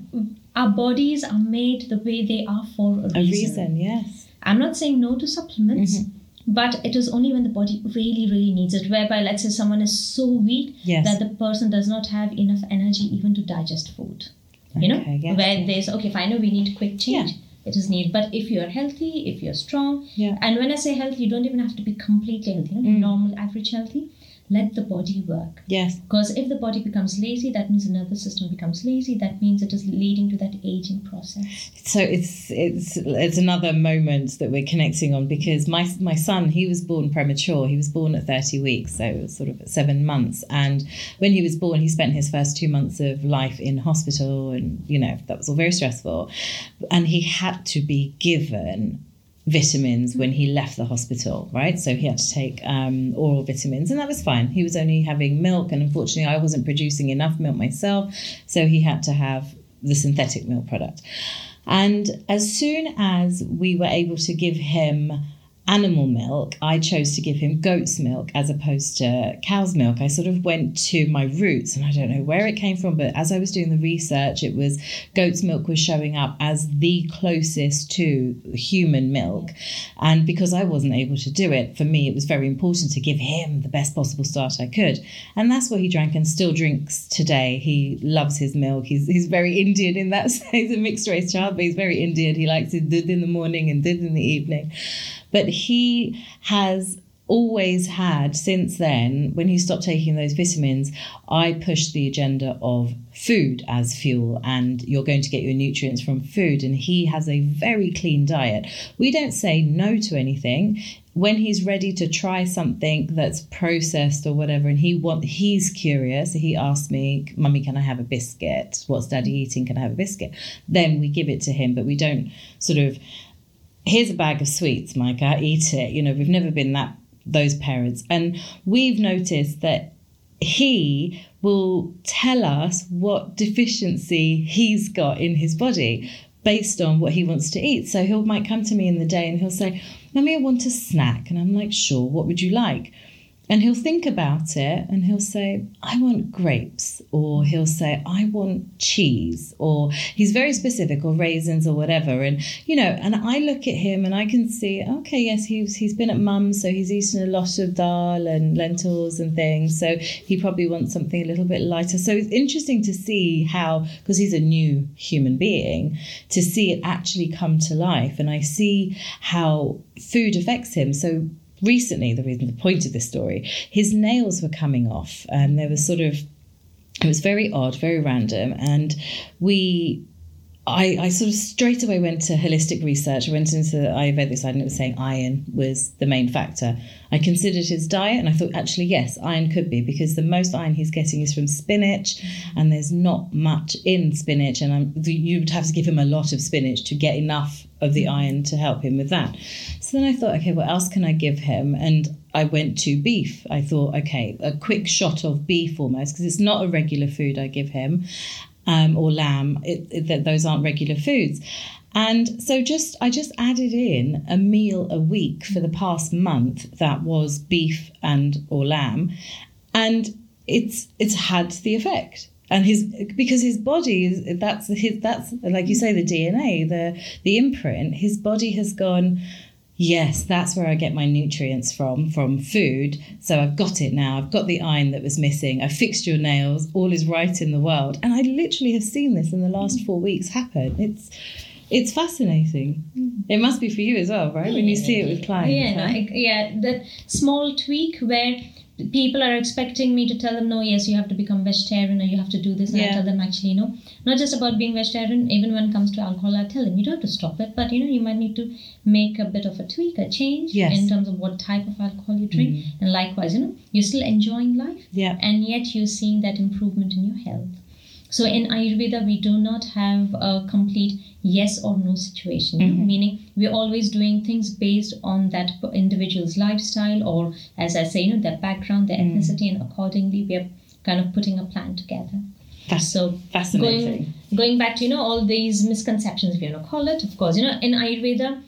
Our bodies are made the way they are for a reason. A reason. Yes. I'm not saying no to supplements, Mm-hmm. but it is only when the body really, really needs it. Whereby, let's say someone is so weak Yes. that the person does not have enough energy even to digest food. You know, yes, where yes. there's okay, fine, no, we need quick change. It is needed. But if you're healthy, if you're strong, Yeah. and when I say healthy, you don't even have to be completely healthy, you know, Mm. normal, average healthy. Let the body work. Yes. Because if the body becomes lazy, that means the nervous system becomes lazy. That means it is leading to that aging process. So it's it's it's another moment that we're connecting on because my my son he was born premature. He was born at thirty weeks, so it was sort of at seven months. And when he was born, he spent his first two months of life in hospital, and you know that was all very stressful. And he had to be given vitamins when he left the hospital, right? So he had to take um, oral vitamins, and that was fine. He was only having milk, and unfortunately, I wasn't producing enough milk myself, so he had to have the synthetic milk product. And as soon as we were able to give him animal milk, I chose to give him goat's milk as opposed to cow's milk. I sort of went to my roots and I don't know where it came from, but as I was doing the research, it was goat's milk was showing up as the closest to human milk. And because I wasn't able to do it, for me, it was very important to give him the best possible start I could. And that's what he drank and still drinks today. He loves his milk. He's, he's very Indian in that sense. He's a mixed race child, but he's very Indian. He likes it did in the morning and did in the evening. But he has always had since then, when he stopped taking those vitamins, I pushed the agenda of food as fuel and you're going to get your nutrients from food. And he has a very clean diet. We don't say no to anything. When he's ready to try something that's processed or whatever, and he want he's curious, he asks me, Mummy, can I have a biscuit? What's daddy eating? Can I have a biscuit? Then we give it to him, but we don't sort of here's a bag of sweets, Micah, eat it. You know, we've never been that those parents. And we've noticed that he will tell us what deficiency he's got in his body based on what he wants to eat. So he'll might come to me in the day and he'll say, Mummy, I want a snack. And I'm like, sure, what would you like? And he'll think about it and he'll say, I want grapes, or he'll say, I want cheese, or he's very specific, or raisins, or whatever. And, you know, and I look at him and I can see, okay, yes, he's, he's been at mum's, so he's eaten a lot of dal and lentils and things. So he probably wants something a little bit lighter. So it's interesting to see how, because he's a new human being, to see it actually come to life. And I see how food affects him. So recently, the reason, the point of this story, his nails were coming off, and there was sort of, it was very odd, very random, and we I, I sort of straight away went to holistic research. I went into the Ayurvedic side and it was saying iron was the main factor. I considered his diet and I thought, actually, yes, iron could be because the most iron he's getting is from spinach and there's not much in spinach. And I'm, you would have to give him a lot of spinach to get enough of the mm-hmm. iron to help him with that. So then I thought, okay, what else can I give him? And I went to beef. I thought, okay, a quick shot of beef almost because it's not a regular food I give him um, or lamb. It, it, those aren't regular foods. And so just I just added in a meal a week for the past month that was beef and or lamb, and it's it's had the effect. And his because his body is that's his that's like you say the DNA the the imprint. His body has gone yes, that's where I get my nutrients from, from food. So I've got it now. I've got the iron that was missing. I fixed your nails. All is right in the world. And I literally have seen this in the last four weeks happen. It's it's fascinating. Mm. It must be for you as well, right? When you see it with clients. Yeah, huh? yeah. That small tweak where people are expecting me to tell them no yes you have to become vegetarian or you have to do this and yeah. i tell them actually no not just about being vegetarian even when it comes to alcohol i tell them you don't have to stop it but you know you might need to make a bit of a tweak a change yes. in terms of what type of alcohol you drink mm. and likewise you know you're still enjoying life yeah and yet you're seeing that improvement in your health so in Ayurveda, we do not have a complete yes or no situation, mm-hmm. meaning we're always doing things based on that individual's lifestyle or, as I say, you know, their background, their mm. ethnicity, and accordingly, we are kind of putting a plan together. That's so fascinating. Going, going back to you know all these misconceptions, if you want to call it, of course, you know, in Ayurveda.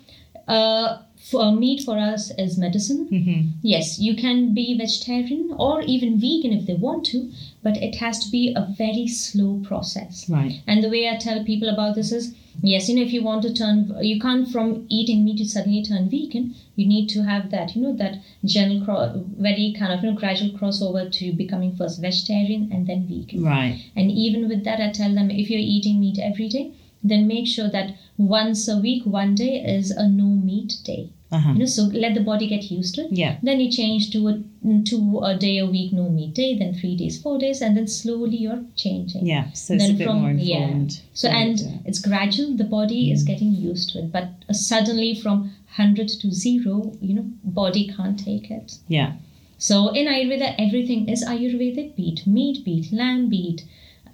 Uh, for meat for us is medicine. Mm-hmm. Yes, you can be vegetarian or even vegan if they want to, but it has to be a very slow process. Right. And the way I tell people about this is yes, you know, if you want to turn, you can't from eating meat to suddenly turn vegan. You need to have that, you know, that general, cro- very kind of, you know, gradual crossover to becoming first vegetarian and then vegan. Right. And even with that, I tell them if you're eating meat every day, then make sure that once a week, one day is a no meat day. Uh-huh. You know, so let the body get used to it. Yeah. Then you change to a to a day a week no meat day, then three days, four days, and then slowly you're changing. Yeah. So it's then a bit from, more informed. Yeah. So and yeah. it's gradual. The body mm. is getting used to it, but uh, suddenly from hundred to zero, you know, body can't take it. Yeah. So in Ayurveda, everything is Ayurvedic. Be it meat, be it lamb, be it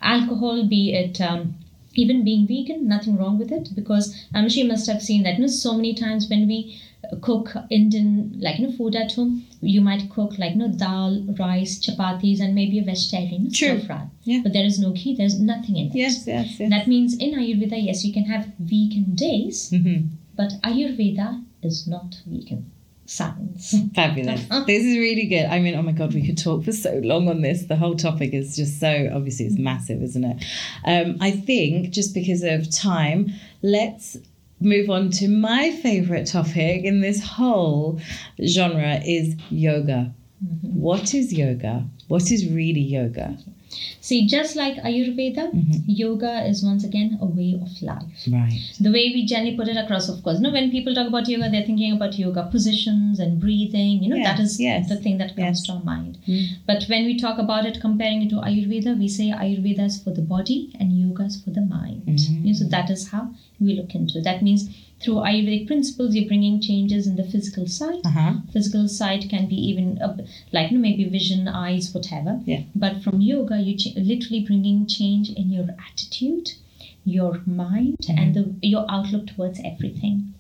alcohol, be it um, even being vegan, nothing wrong with it because I'm sure you must have seen that. You know, so many times when we cook Indian like you know food at home, you might cook like you know dal, rice, chapatis, and maybe a vegetarian stir fry. Yeah. But there is no ghee. There's nothing in it. Yes, yes, yes. That means in Ayurveda, yes, you can have vegan days, mm-hmm. but Ayurveda is not vegan science. Fabulous. this is really good. I mean, oh my God, we could talk for so long on this. The whole topic is just so, obviously, it's massive, isn't it? Um, I think just because of time, let's move on to my favorite topic in this whole genre is yoga. Mm-hmm. What is yoga? What is really yoga? See, just like Ayurveda, mm-hmm. yoga is once again a way of life. Right. The way we generally put it across, of course. You know, when people talk about yoga, they're thinking about yoga positions and breathing. You know, yes, that is yes. the thing that comes yes. to our mind. Mm. But when we talk about it, comparing it to Ayurveda, we say Ayurveda is for the body and yoga is for the mind. Mm. You know, so that is how we look into it. That means through Ayurvedic principles, you're bringing changes in the physical side. Uh-huh. Physical side can be even uh, like you know, maybe vision, eyes, whatever. Yeah. But from yoga, you ch- literally bringing change in your attitude, your mind, Mm-hmm. and the, your outlook towards everything.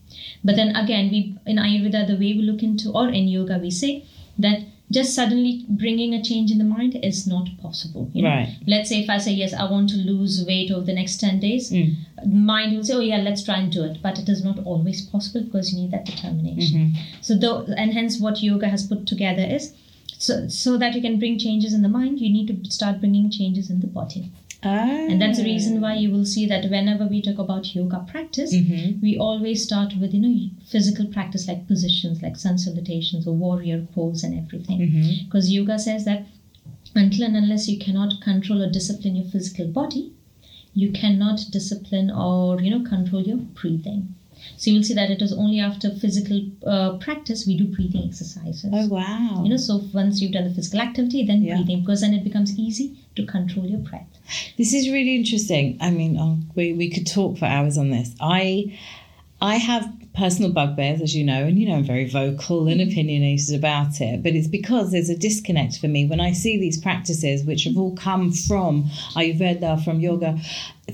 But then again, we in Ayurveda, the way we look into, or in yoga, we say that just suddenly bringing a change in the mind is not possible. You know? Right. Let's say if I say yes, I want to lose weight over the next ten days, Mm. mind will say, oh yeah, let's try and do it. But it is not always possible because you need that determination. Mhm. So though, and hence what yoga has put together is so so that you can bring changes in the mind, you need to start bringing changes in the body. Ah. And that's the reason why you will see that whenever we talk about yoga practice, Mhm. we always start with you know physical practice like positions, like sun salutations or warrior pose and everything. Because yoga says that until and unless you cannot control or discipline your physical body, you cannot discipline or you know control your breathing. So you will see that it is only after physical uh, practice we do breathing exercises. Oh wow! You know, so once you've done the physical activity, then Yeah. breathing, because then it becomes easy to control your breath. This is really interesting. I mean, oh, we we could talk for hours on this. I I have personal bugbears, as you know, and you know I'm very vocal and opinionated about it. But it's because there's a disconnect for me when I see these practices, which have all come from Ayurveda, from yoga.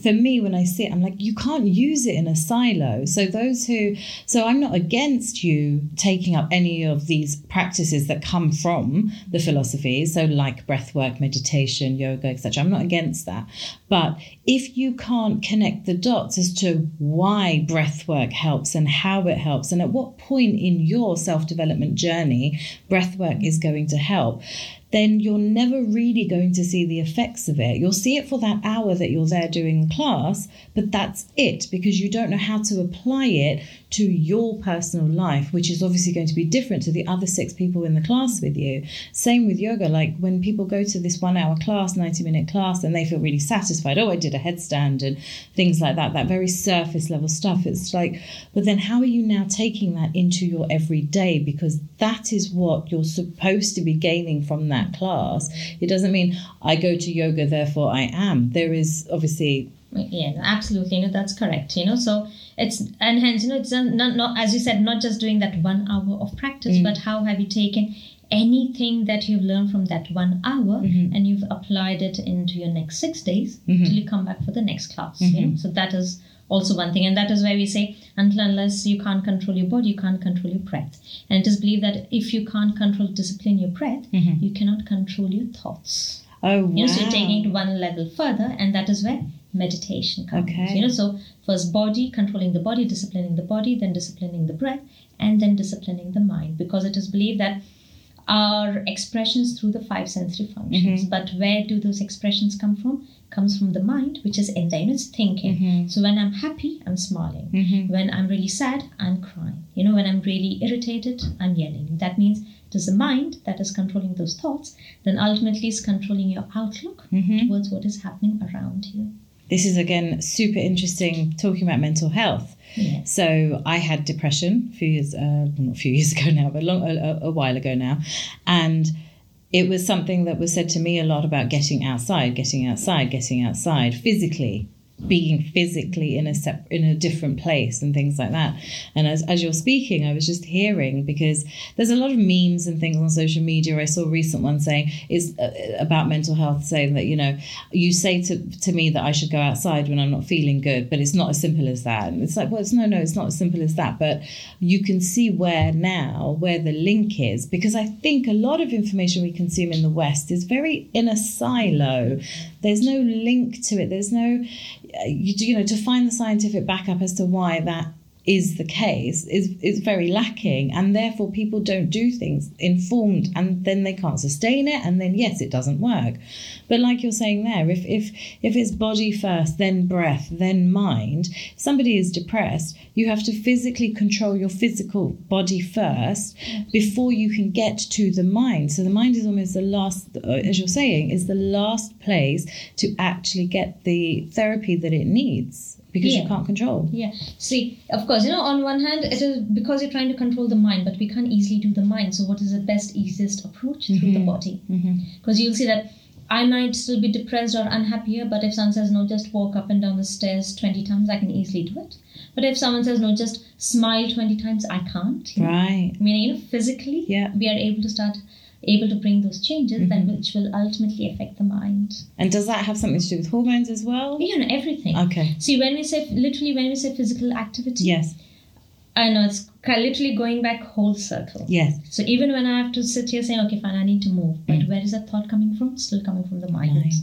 For me, when I see it, I'm like, you can't use it in a silo. So those who, so I'm not against you taking up any of these practices that come from the philosophies. So like breath work, meditation, yoga, etc. I'm not against that. But if you can't connect the dots as to why breath work helps and how it helps, and at what point in your self development journey breath work is going to help, then you're never really going to see the effects of it. You'll see it for that hour that you're there doing class, but that's it because you don't know how to apply it to your personal life, which is obviously going to be different to the other six people in the class with you. Same with yoga. Like when people go to this one hour class, 90 minute class, and they feel really satisfied. Oh, I did a headstand and things like that, that very surface level stuff. It's like, but then how are you now taking that into your everyday? Because that is what you're supposed to be gaining from that class. It doesn't mean I go to yoga, therefore I am. There is obviously Yeah, no, absolutely. You know, that's correct. You know, so it's and hence, you know, it's not, not as you said, not just doing that one hour of practice, Mm. but how have you taken anything that you've learned from that one hour Mhm. and you've applied it into your next six days Mhm. till you come back for the next class. You know? So that is also one thing, and that is why we say until unless you can't control your body, you can't control your breath. And it is believed that if you can't control, discipline your breath, Mhm. you cannot control your thoughts. oh wow. You know, so you're taking it one level further, and that is where meditation comes. Okay. You know, so first body, controlling the body, disciplining the body, then disciplining the breath, and then disciplining the mind, because it is believed that our expressions through the five sensory functions. Mhm. But where do those expressions come from? Comes from the mind, which is in there, it's thinking. Mhm. So when I'm happy, I'm smiling. Mhm. When I'm really sad, I'm crying. You know, when I'm really irritated, I'm yelling. That means it is the mind that is controlling those thoughts, then ultimately is controlling your outlook Mhm. towards what is happening around you. This is again super interesting talking about mental health. Yes. So I had depression a few years, uh, not a few years ago now, but long, a, a while ago now, and it was something that was said to me a lot about getting outside, getting outside, getting outside physically, being physically in a sep- in a different place and things like that. And as as you're speaking, I was just hearing because there's a lot of memes and things on social media. I saw a recent one saying is uh, about mental health, saying that you know you say to to me that I should go outside when I'm not feeling good, but it's not as simple as that. And it's like, well, it's no, no, it's not as simple as that. But you can see where now where the link is because I think a lot of information we consume in the West is very in a silo. There's no link to it. There's no uh, you, you know to find the scientific backup as to why that is the case is is very lacking and therefore people don't do things informed and then they can't sustain it and then yes it doesn't work. But like you're saying there if if if it's body first then breath then mind somebody is depressed you have to physically control your physical body first before you can get to the mind. So the mind is almost the last uh, as you're saying is the last place to actually get the therapy that it needs because you can't control Yeah. See, of course, you know, on one hand, it is because you're trying to control the mind, but we can't easily do the mind. So, what is the best, easiest approach through the Mhm. body? hmm Because you'll see that I might still be depressed or unhappier, but if someone says, no, just walk up and down the stairs 20 times, I can easily do it. But if someone says, no, just smile 20 times, I can't. Right. know. Meaning, you know, physically, Yeah. we are able to start able to bring those changes that Mhm. which will ultimately affect the mind. And does that have something to do with hormones as well? You know, everything. Okay. See, when we say literally, when we say physical activity, Yes. I know it's literally going back whole circle. Yes. So even when I have to sit here saying, okay, fine, I need to move, but Mm. where is that thought coming from? Still coming from the mind. Mind.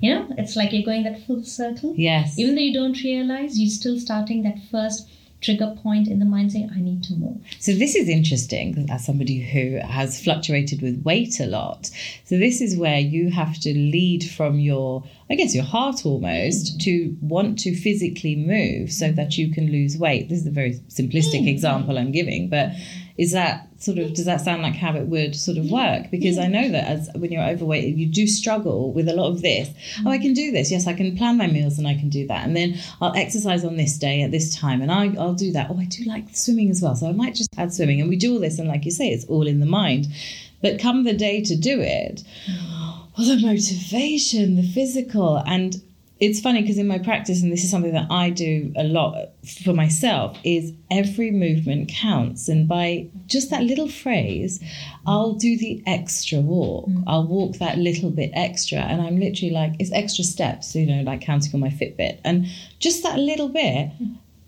You know, it's like you're going that full circle. Yes. Even though you don't realize, you're still starting that first trigger point in the mind saying, I need to move. So this is interesting as somebody who has fluctuated with weight a lot. So this is where you have to lead from your, I guess, your heart almost to want to physically move so that you can lose weight. This is a very simplistic Mm. example I'm giving, but Is that sort of does that sound like how it would sort of work? Because I know that as when you're overweight, you do struggle with a lot of this. Mm-hmm. Oh, I can do this. Yes, I can plan my meals and I can do that. And then I'll exercise on this day at this time, and I, I'll do that. Oh, I do like swimming as well, so I might just add swimming. And we do all this, and like you say, it's all in the mind. But come the day to do it, mm-hmm. well, the motivation, the physical, and it's funny because in my practice, and this is something that I do a lot for myself, is every movement counts. And by just that little phrase, I'll do the extra walk. Mm. I'll walk that little bit extra. And I'm literally like, it's extra steps, you know, like counting on my Fitbit. And just that little bit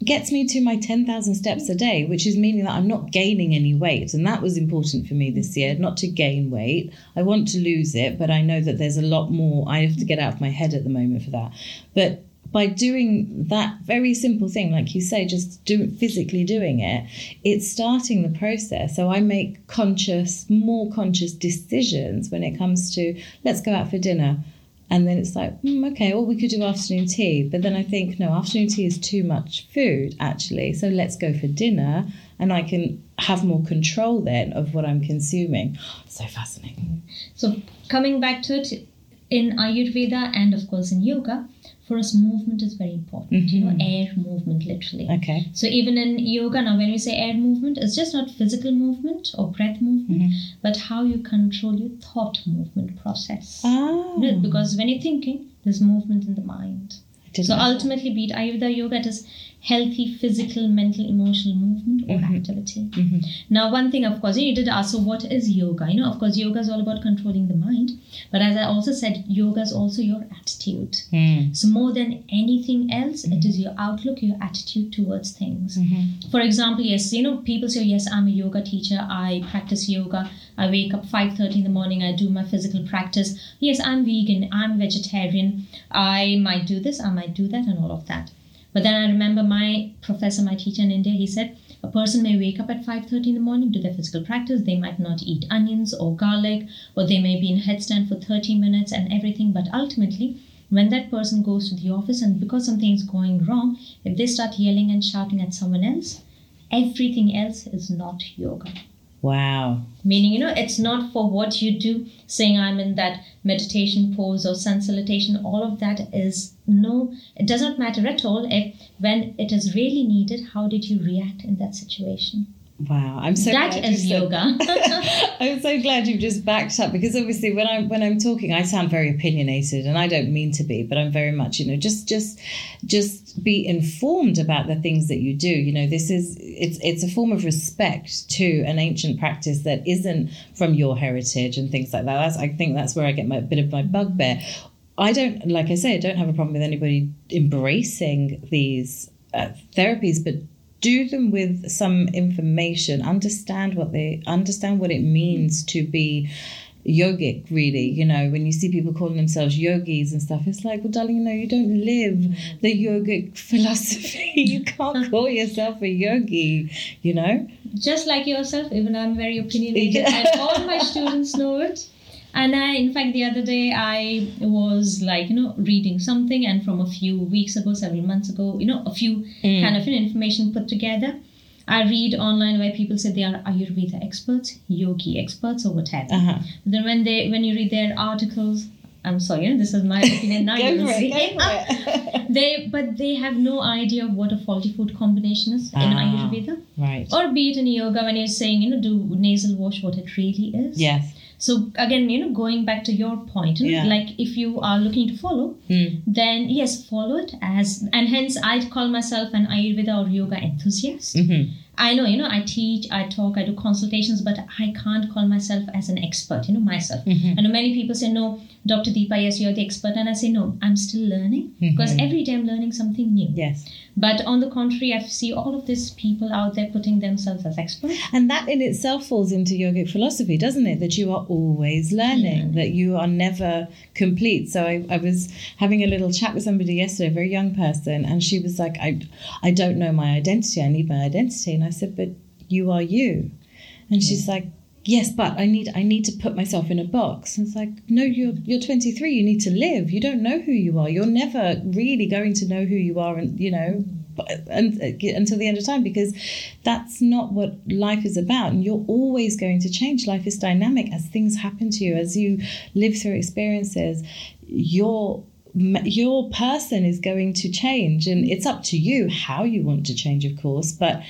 gets me to my 10,000 steps a day, which is meaning that I'm not gaining any weight. And that was important for me this year, not to gain weight. I want to lose it, but I know that there's a lot more. I have to get out of my head at the moment for that. But by doing that very simple thing, like you say, just do physically doing it, it's starting the process. So I make conscious, more conscious decisions when it comes to let's go out for dinner and then it's like, mm, okay, well, we could do afternoon tea. But then I think, no, afternoon tea is too much food, actually. So let's go for dinner and I can have more control then of what I'm consuming. So fascinating. So, coming back to it, in Ayurveda and of course in yoga, for us movement is very important mm-hmm. you know mm-hmm. air movement literally okay so even in yoga now when we say air movement it's just not physical movement or breath movement mm-hmm. but how you control your thought movement process oh. You know, because when you're thinking there's movement in the mind so ultimately be it ayurveda yoga it is healthy physical, mental, emotional movement or mm-hmm. activity. Mm-hmm. Now, one thing, of course, you did ask, so what is yoga? You know, of course, yoga is all about controlling the mind. But as I also said, yoga is also your attitude. Mm. So, more than anything else, mm-hmm. it is your outlook, your attitude towards things. Mm-hmm. For example, yes, you know, people say, yes, I'm a yoga teacher. I practice yoga. I wake up 5.30 in the morning. I do my physical practice. Yes, I'm vegan. I'm vegetarian. I might do this. I might do that and all of that. But then I remember my professor, my teacher in India, he said a person may wake up at 5.30 in the morning, do their physical practice, they might not eat onions or garlic, or they may be in headstand for 30 minutes and everything, but ultimately, when that person goes to the office and because something is going wrong, if they start yelling and shouting at someone else, everything else is not yoga. Wow. Meaning, you know, it's not for what you do, saying I'm in that meditation pose or sun salutation. All of that is no, it does not matter at all if when it is really needed, how did you react in that situation? Wow, I'm so that glad is yoga. I'm so glad you've just backed up because obviously when I'm when I'm talking, I sound very opinionated, and I don't mean to be, but I'm very much you know just just just be informed about the things that you do. You know, this is it's it's a form of respect to an ancient practice that isn't from your heritage and things like that. That's I think that's where I get my a bit of my bugbear. I don't like I say I don't have a problem with anybody embracing these uh, therapies, but do them with some information understand what they understand what it means to be yogic really. You know when you see people calling themselves yogis and stuff it's like well darling you know you don't live the yogic philosophy. You can't call yourself a yogi you know? Just like yourself even i'm very opinionated and all my students know it and I, in fact, the other day I was like, you know, reading something, and from a few weeks ago, several months ago, you know, a few mm. kind of information put together. I read online where people say they are Ayurveda experts, yogi experts, or whatever. Uh-huh. Then when they when you read their articles, I'm sorry, you know, this is my opinion. Now you see. they but they have no idea of what a faulty food combination is in ah, Ayurveda, right? Or be it in yoga when you're saying, you know, do nasal wash, what it really is. Yes so again, you know, going back to your point, yeah. like if you are looking to follow, mm. then yes, follow it as, and hence I call myself an Ayurveda or yoga enthusiast. Mm-hmm. I know, you know, I teach, I talk, I do consultations, but I can't call myself as an expert, you know, myself. Mm-hmm. I know many people say, no, Dr. Deepa, yes, you're the expert. And I say, no, I'm still learning mm-hmm. because every day I'm learning something new. Yes. But on the contrary, I see all of these people out there putting themselves as experts. And that in itself falls into yogic philosophy, doesn't it? That you are always learning, yeah. that you are never complete. So I, I was having a little chat with somebody yesterday, a very young person, and she was like, I, I don't know my identity. I need my identity. And I said, but you are you. And she's like, yes but i need i need to put myself in a box and it's like no you're you're 23 you need to live you don't know who you are you're never really going to know who you are and you know and, uh, until the end of time because that's not what life is about. And you're always going to change. Life is dynamic as things happen to you, as you live through experiences. Your your person is going to change and it's up to you how you want to change of course but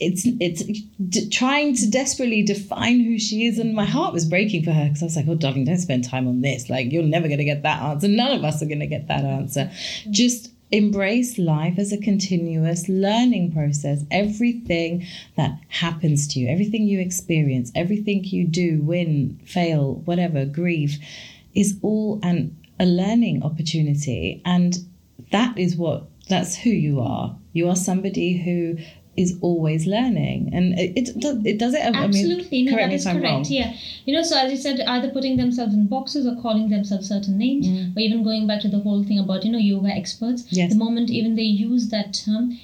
it's it's d- trying to desperately define who she is and my heart was breaking for her because i was like oh darling don't spend time on this. Like you're never going to get that answer. None of us are going to get that answer. Mm-hmm. just embrace life as a continuous learning process. Everything that happens to you everything you experience everything you do win fail whatever grieve is all an a learning opportunity and that is what that's who you are. You are somebody who is always learning and it it, does, it does it absolutely I mean, no that is correct wrong. yeah you know so as you said either putting themselves in boxes or calling themselves certain names mm. or even going back to the whole thing about you know yoga experts yes. the moment even they use that term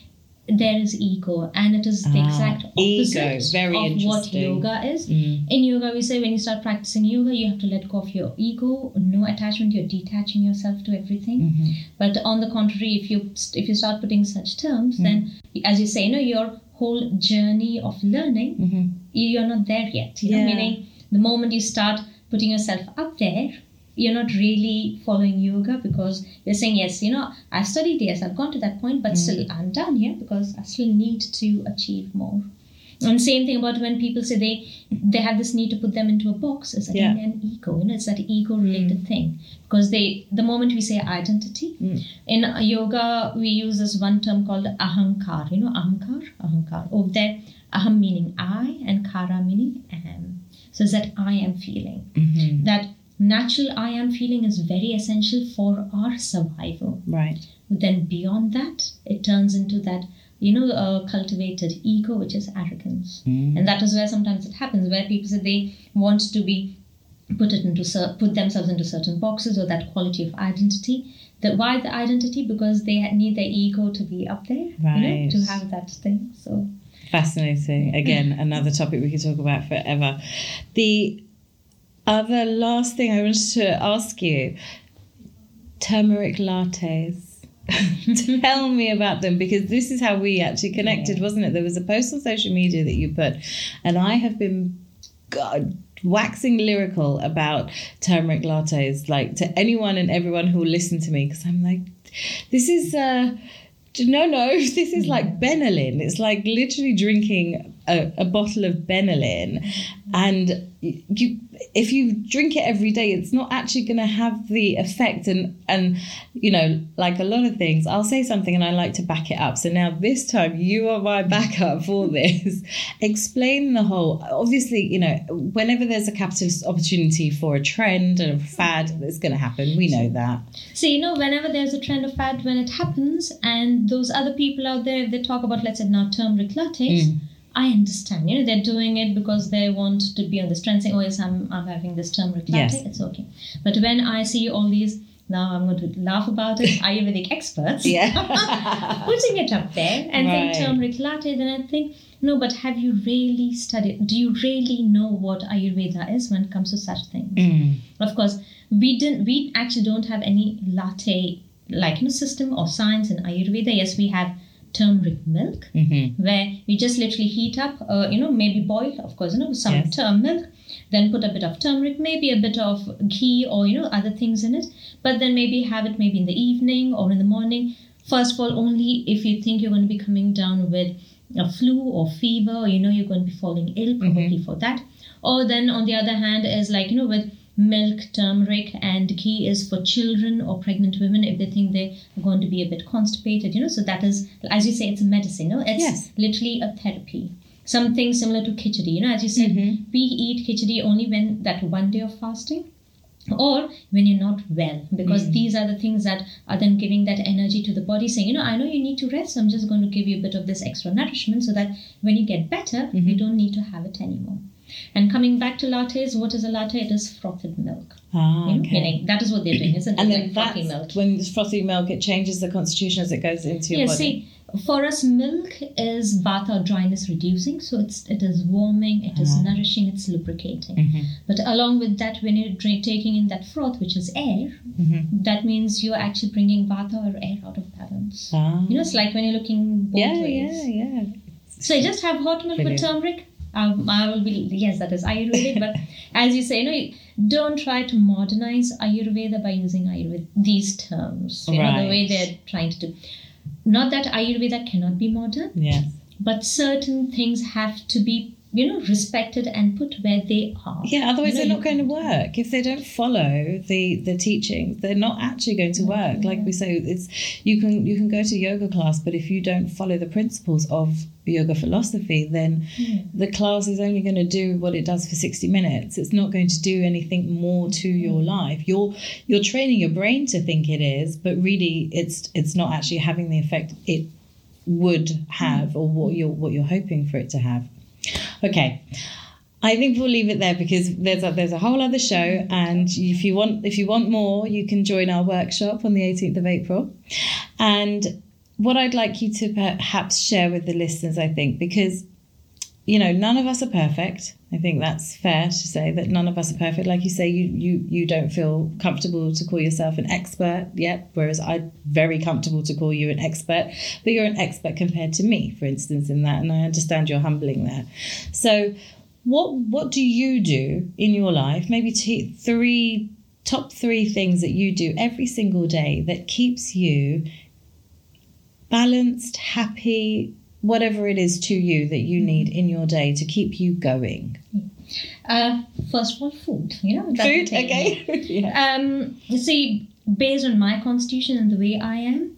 there is ego and it is the ah, exact opposite ego. of what yoga is mm. in yoga we say when you start practicing yoga you have to let go of your ego no attachment you're detaching yourself to everything mm-hmm. but on the contrary if you if you start putting such terms mm. then as you say you know your whole journey of learning mm-hmm. you're not there yet you know meaning the moment you start putting yourself up there you're not really following yoga because you're saying yes you know i've studied yes i've gone to that point but mm. still i'm done here because i still need to achieve more and same thing about when people say they they have this need to put them into a box it's again yeah. an ego you know it's that ego related mm. thing because they the moment we say identity mm. in yoga we use this one term called ahankar you know ahankar ahankar over there aham meaning i and kara meaning am so it's that i am feeling mm-hmm. that natural I am feeling is very essential for our survival. Right. But then beyond that, it turns into that, you know, uh, cultivated ego, which is arrogance. Mm. And that is where sometimes it happens, where people say they want to be put it into put themselves into certain boxes or that quality of identity. That why the identity? Because they need their ego to be up there, right. you know, to have that thing. So fascinating. Again, another topic we could talk about forever. The other last thing I wanted to ask you turmeric lattes. Tell me about them because this is how we actually connected, yeah. wasn't it? There was a post on social media that you put, and I have been God, waxing lyrical about turmeric lattes, like to anyone and everyone who will listen to me, because I'm like, this is. Uh, no, no, this is like Benylin. It's like literally drinking a, a bottle of Benylin, and you if you drink it every day it's not actually going to have the effect and and you know like a lot of things. I'll say something and i like to back it up. So now this time you are my backup for this. Explain the whole obviously you know whenever there's a capitalist opportunity for a trend and a fad it's going to happen. We know that. So you know whenever there's a trend or fad when it happens and those other people out there they talk about let's say now turmeric lattes mm I understand. You know, they're doing it because they want to be on this trend saying, oh, yes, I'm, I'm having this term latte. Yes. It's okay. But when I see all these, now I'm going to laugh about it, Ayurvedic experts yeah. putting it up there and right. saying turmeric latte, then I think, no, but have you really studied? Do you really know what Ayurveda is when it comes to such things? Mm. Of course, we didn't. We actually don't have any latte like you know system or science in Ayurveda. Yes, we have turmeric milk, mm-hmm. where you just literally heat up, uh, you know, maybe boil, of course, you know, some yes. turmeric milk, then put a bit of turmeric, maybe a bit of ghee or, you know, other things in it. But then maybe have it maybe in the evening or in the morning. First of all, only if you think you're going to be coming down with a flu or fever, or you know you're going to be falling ill, probably mm-hmm. for that. Or then on the other hand, is like, you know, with milk, turmeric, and ghee is for children or pregnant women if they think they're going to be a bit constipated, you know. So that is, as you say, it's a medicine, no? It's yes. literally a therapy. Something similar to khichdi, you know, as you said, mm-hmm. we eat khichdi only when that one day of fasting or when you're not well because mm. these are the things that are then giving that energy to the body saying you know i know you need to rest so i'm just going to give you a bit of this extra nourishment so that when you get better mm-hmm. you don't need to have it anymore And coming back to lattes, what is a latte? It is frothed milk. Ah, okay. Meaning that is what they're doing, isn't it? And Like then frothy milk. when it's frothy milk, it changes the constitution as it goes into your Yeah, body. see, for us, milk is vata or dryness reducing, so it's it is warming, it is Ah. nourishing, it's lubricating. Mhm, But along with that, when you're drink, taking in that froth, which is air, mhm. that means you're actually bringing vata or air out of balance. Ah. You know, it's like when you're looking both yeah, ways. yeah, yeah. So I just have hot milk Brilliant. with turmeric. Um, I will be yes, that is Ayurvedic. but as you say, you know, don't try to modernize Ayurveda by using Ayurveda these terms. You know, the way they're trying to do. Not that Ayurveda cannot be modern, Yes. but certain things have to be you know respected and put where they are. Yeah, otherwise You know, they're not going to work. If they don't follow the the teachings, they're not actually going to work. Mm-hmm. Like we say, it's you can you can go to yoga class, but if you don't follow the principles of yoga philosophy, then Yeah. the class is only going to do what it does for 60 minutes. It's not going to do anything more to mm. your life. You're you're training your brain to think it is, but really it's it's not actually having the effect it would have mm. or what you're what you're hoping for it to have. Okay. I think we'll leave it there because there's a, there's a whole other show, and if you want if you want more, you can join our workshop on the 18th of April. And what I'd like you to perhaps share with the listeners, I think, because you know none of us are perfect. I think that's fair to say that none of us are perfect. Like you say, you you you don't feel comfortable to call yourself an expert yet, whereas I'm very comfortable to call you an expert. But you're an expert compared to me, for instance, in that, and I understand you're humbling there. So, what what do you do in your life? Maybe t- three top three things that you do every single day that keeps you balanced, happy, whatever it is to you that you need in your day to keep you going. Uh, first of all, food. You know, Food, okay? yeah. Um, you see, based on my constitution and the way I am,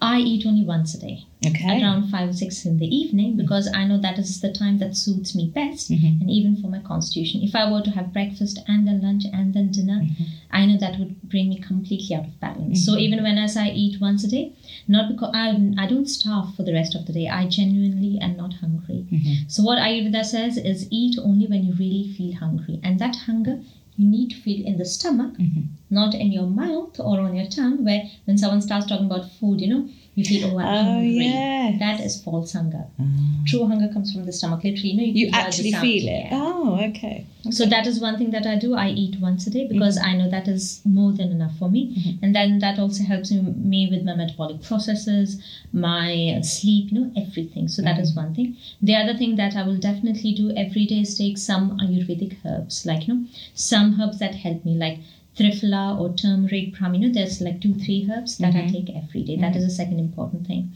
I eat only once a day, Okay. around five or six in the evening, because I know that is the time that suits me best, Mhm. and even for my constitution. If I were to have breakfast and then lunch and then dinner, Mm-hmm. I know that would bring me completely out of balance. So even when as I eat once a day, not because I, I don't starve for the rest of the day, I genuinely am not hungry. Mhm. So what Ayurveda says is eat only when you really feel hungry, and that hunger you need to feel in the stomach, Mhm. not in your mouth or on your tongue. Where when someone starts talking about food, you know, you feel oh I'm Oh, hungry. yes. That is false hunger. Ah. True hunger comes from the stomach. Literally, you know, you, You feel all the actually feel it. Yeah. Oh, okay. So that is one thing that I do. I eat once a day because I know that is more than enough for me, Mhm. and then that also helps me- me with my metabolic processes, my sleep, you know, everything. So that is one thing. The other thing that I will definitely do every day is take some Ayurvedic herbs, like you know, some herbs that help me, like Triphala or turmeric, pram. You know, there's like two, three herbs that I Mhm. take every day. That is the second important thing.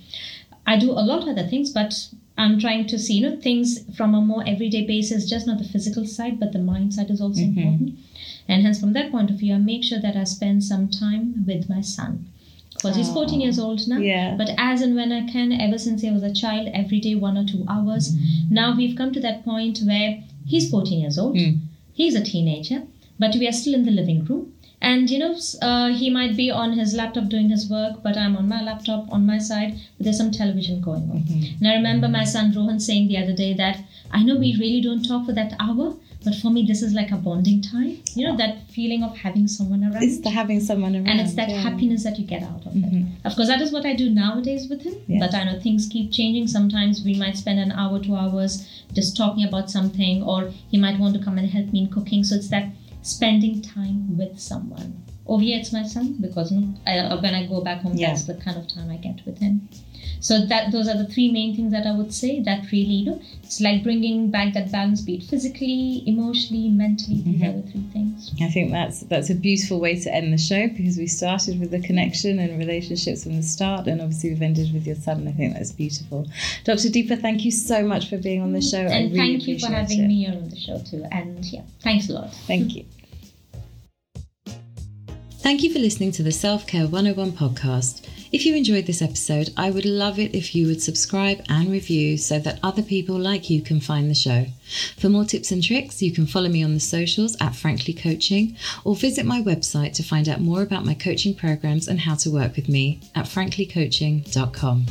I do a lot of other things, but I'm trying to see, you know, things from a more everyday basis, just not the physical side, but the mind side is also Mhm. important. And hence, from that point of view, I make sure that I spend some time with my son. Because he's 14 years old now. Yeah. But as and when I can, ever since I was a child, every day, one or two hours. Now we've come to that point where he's 14 years old. Mm. He's a teenager, but we are still in the living room. And you know, uh, he might be on his laptop doing his work, but I'm on my laptop on my side. But there's some television going on. Mhm. And I remember my son Rohan saying the other day that I know we really don't talk for that hour, but for me this is like a bonding time. You know that feeling of having someone around, It's the having someone around. and it's that yeah. happiness that you get out of it. Mhm. Of course, that is what I do nowadays with him. Yes. But I know things keep changing. Sometimes we might spend an hour, two hours just talking about something, or he might want to come and help me in cooking. So it's that spending time with someone. Over here, it's my son because I, uh, when I go back home, Yeah. that's the kind of time I get with him. So that those are the three main things that I would say that really, you know, it's like bringing back that balance, be it physically, emotionally, mentally. These mm-hmm. are the three things. I think that's that's a beautiful way to end the show because we started with the connection and relationships from the start, and obviously we've ended with your son. And I think that's beautiful. Dr. Deepa, thank you so much for being on the show. I and really thank you for having it. me on the show too. And yeah, thanks a lot. Thank you. Thank you for listening to the Self Care 101 podcast. If you enjoyed this episode, I would love it if you would subscribe and review so that other people like you can find the show. For more tips and tricks, you can follow me on the socials at Frankly Coaching or visit my website to find out more about my coaching programs and how to work with me at franklycoaching.com.